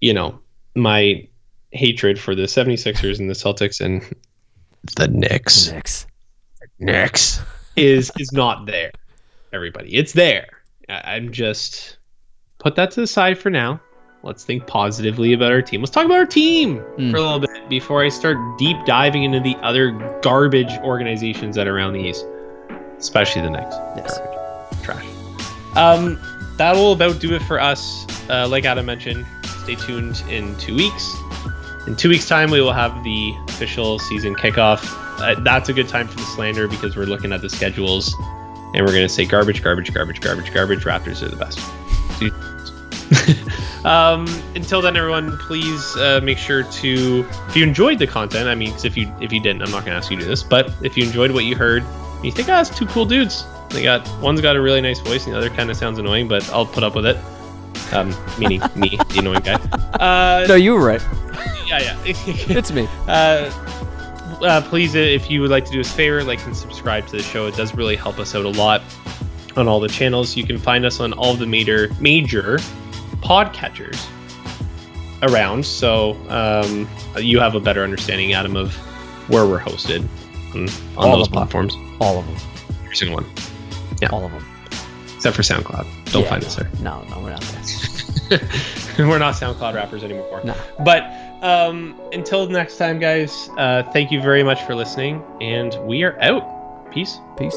you know my hatred for the 76ers and the Celtics and the Knicks Knicks. Knicks is is not there. Everybody, it's there. I, I'm just put that to the side for now. Let's think positively about our team. Let's talk about our team Mm. for a little bit before I start deep diving into the other garbage organizations that are around the East, especially the Knicks Yes. trash. Um, that will about do it for us. Uh, like Adam mentioned, stay tuned in two weeks. In two weeks' time, we will have the official season kickoff. Uh, that's a good time for the slander because we're looking at the schedules and we're going to say garbage, garbage, garbage, garbage, garbage. Raptors are the best. um, until then, everyone, please uh, make sure to, if you enjoyed the content, I mean, 'cause if you if you didn't, I'm not going to ask you to do this, but if you enjoyed what you heard, and you think, ah, it's two cool dudes. They got one's got a really nice voice, and the other kind of sounds annoying, but I'll put up with it. Um, meaning me, the annoying guy. Uh, No, you were right. yeah, yeah. It's me. uh, uh, please, uh, if you would like to do us a favor, like and subscribe to the show. It does really help us out a lot on all the channels. You can find us on all the major major podcatchers around. So um, you have a better understanding, Adam, of where we're hosted on, on those platforms. All of them. Every single one, Yeah. All of them. except for SoundCloud. Don't Yeah, find no, us there. No, no, we're not there. we're not SoundCloud rappers anymore. No. But um, until next time, guys, uh, thank you very much for listening, and we are out. Peace. Peace.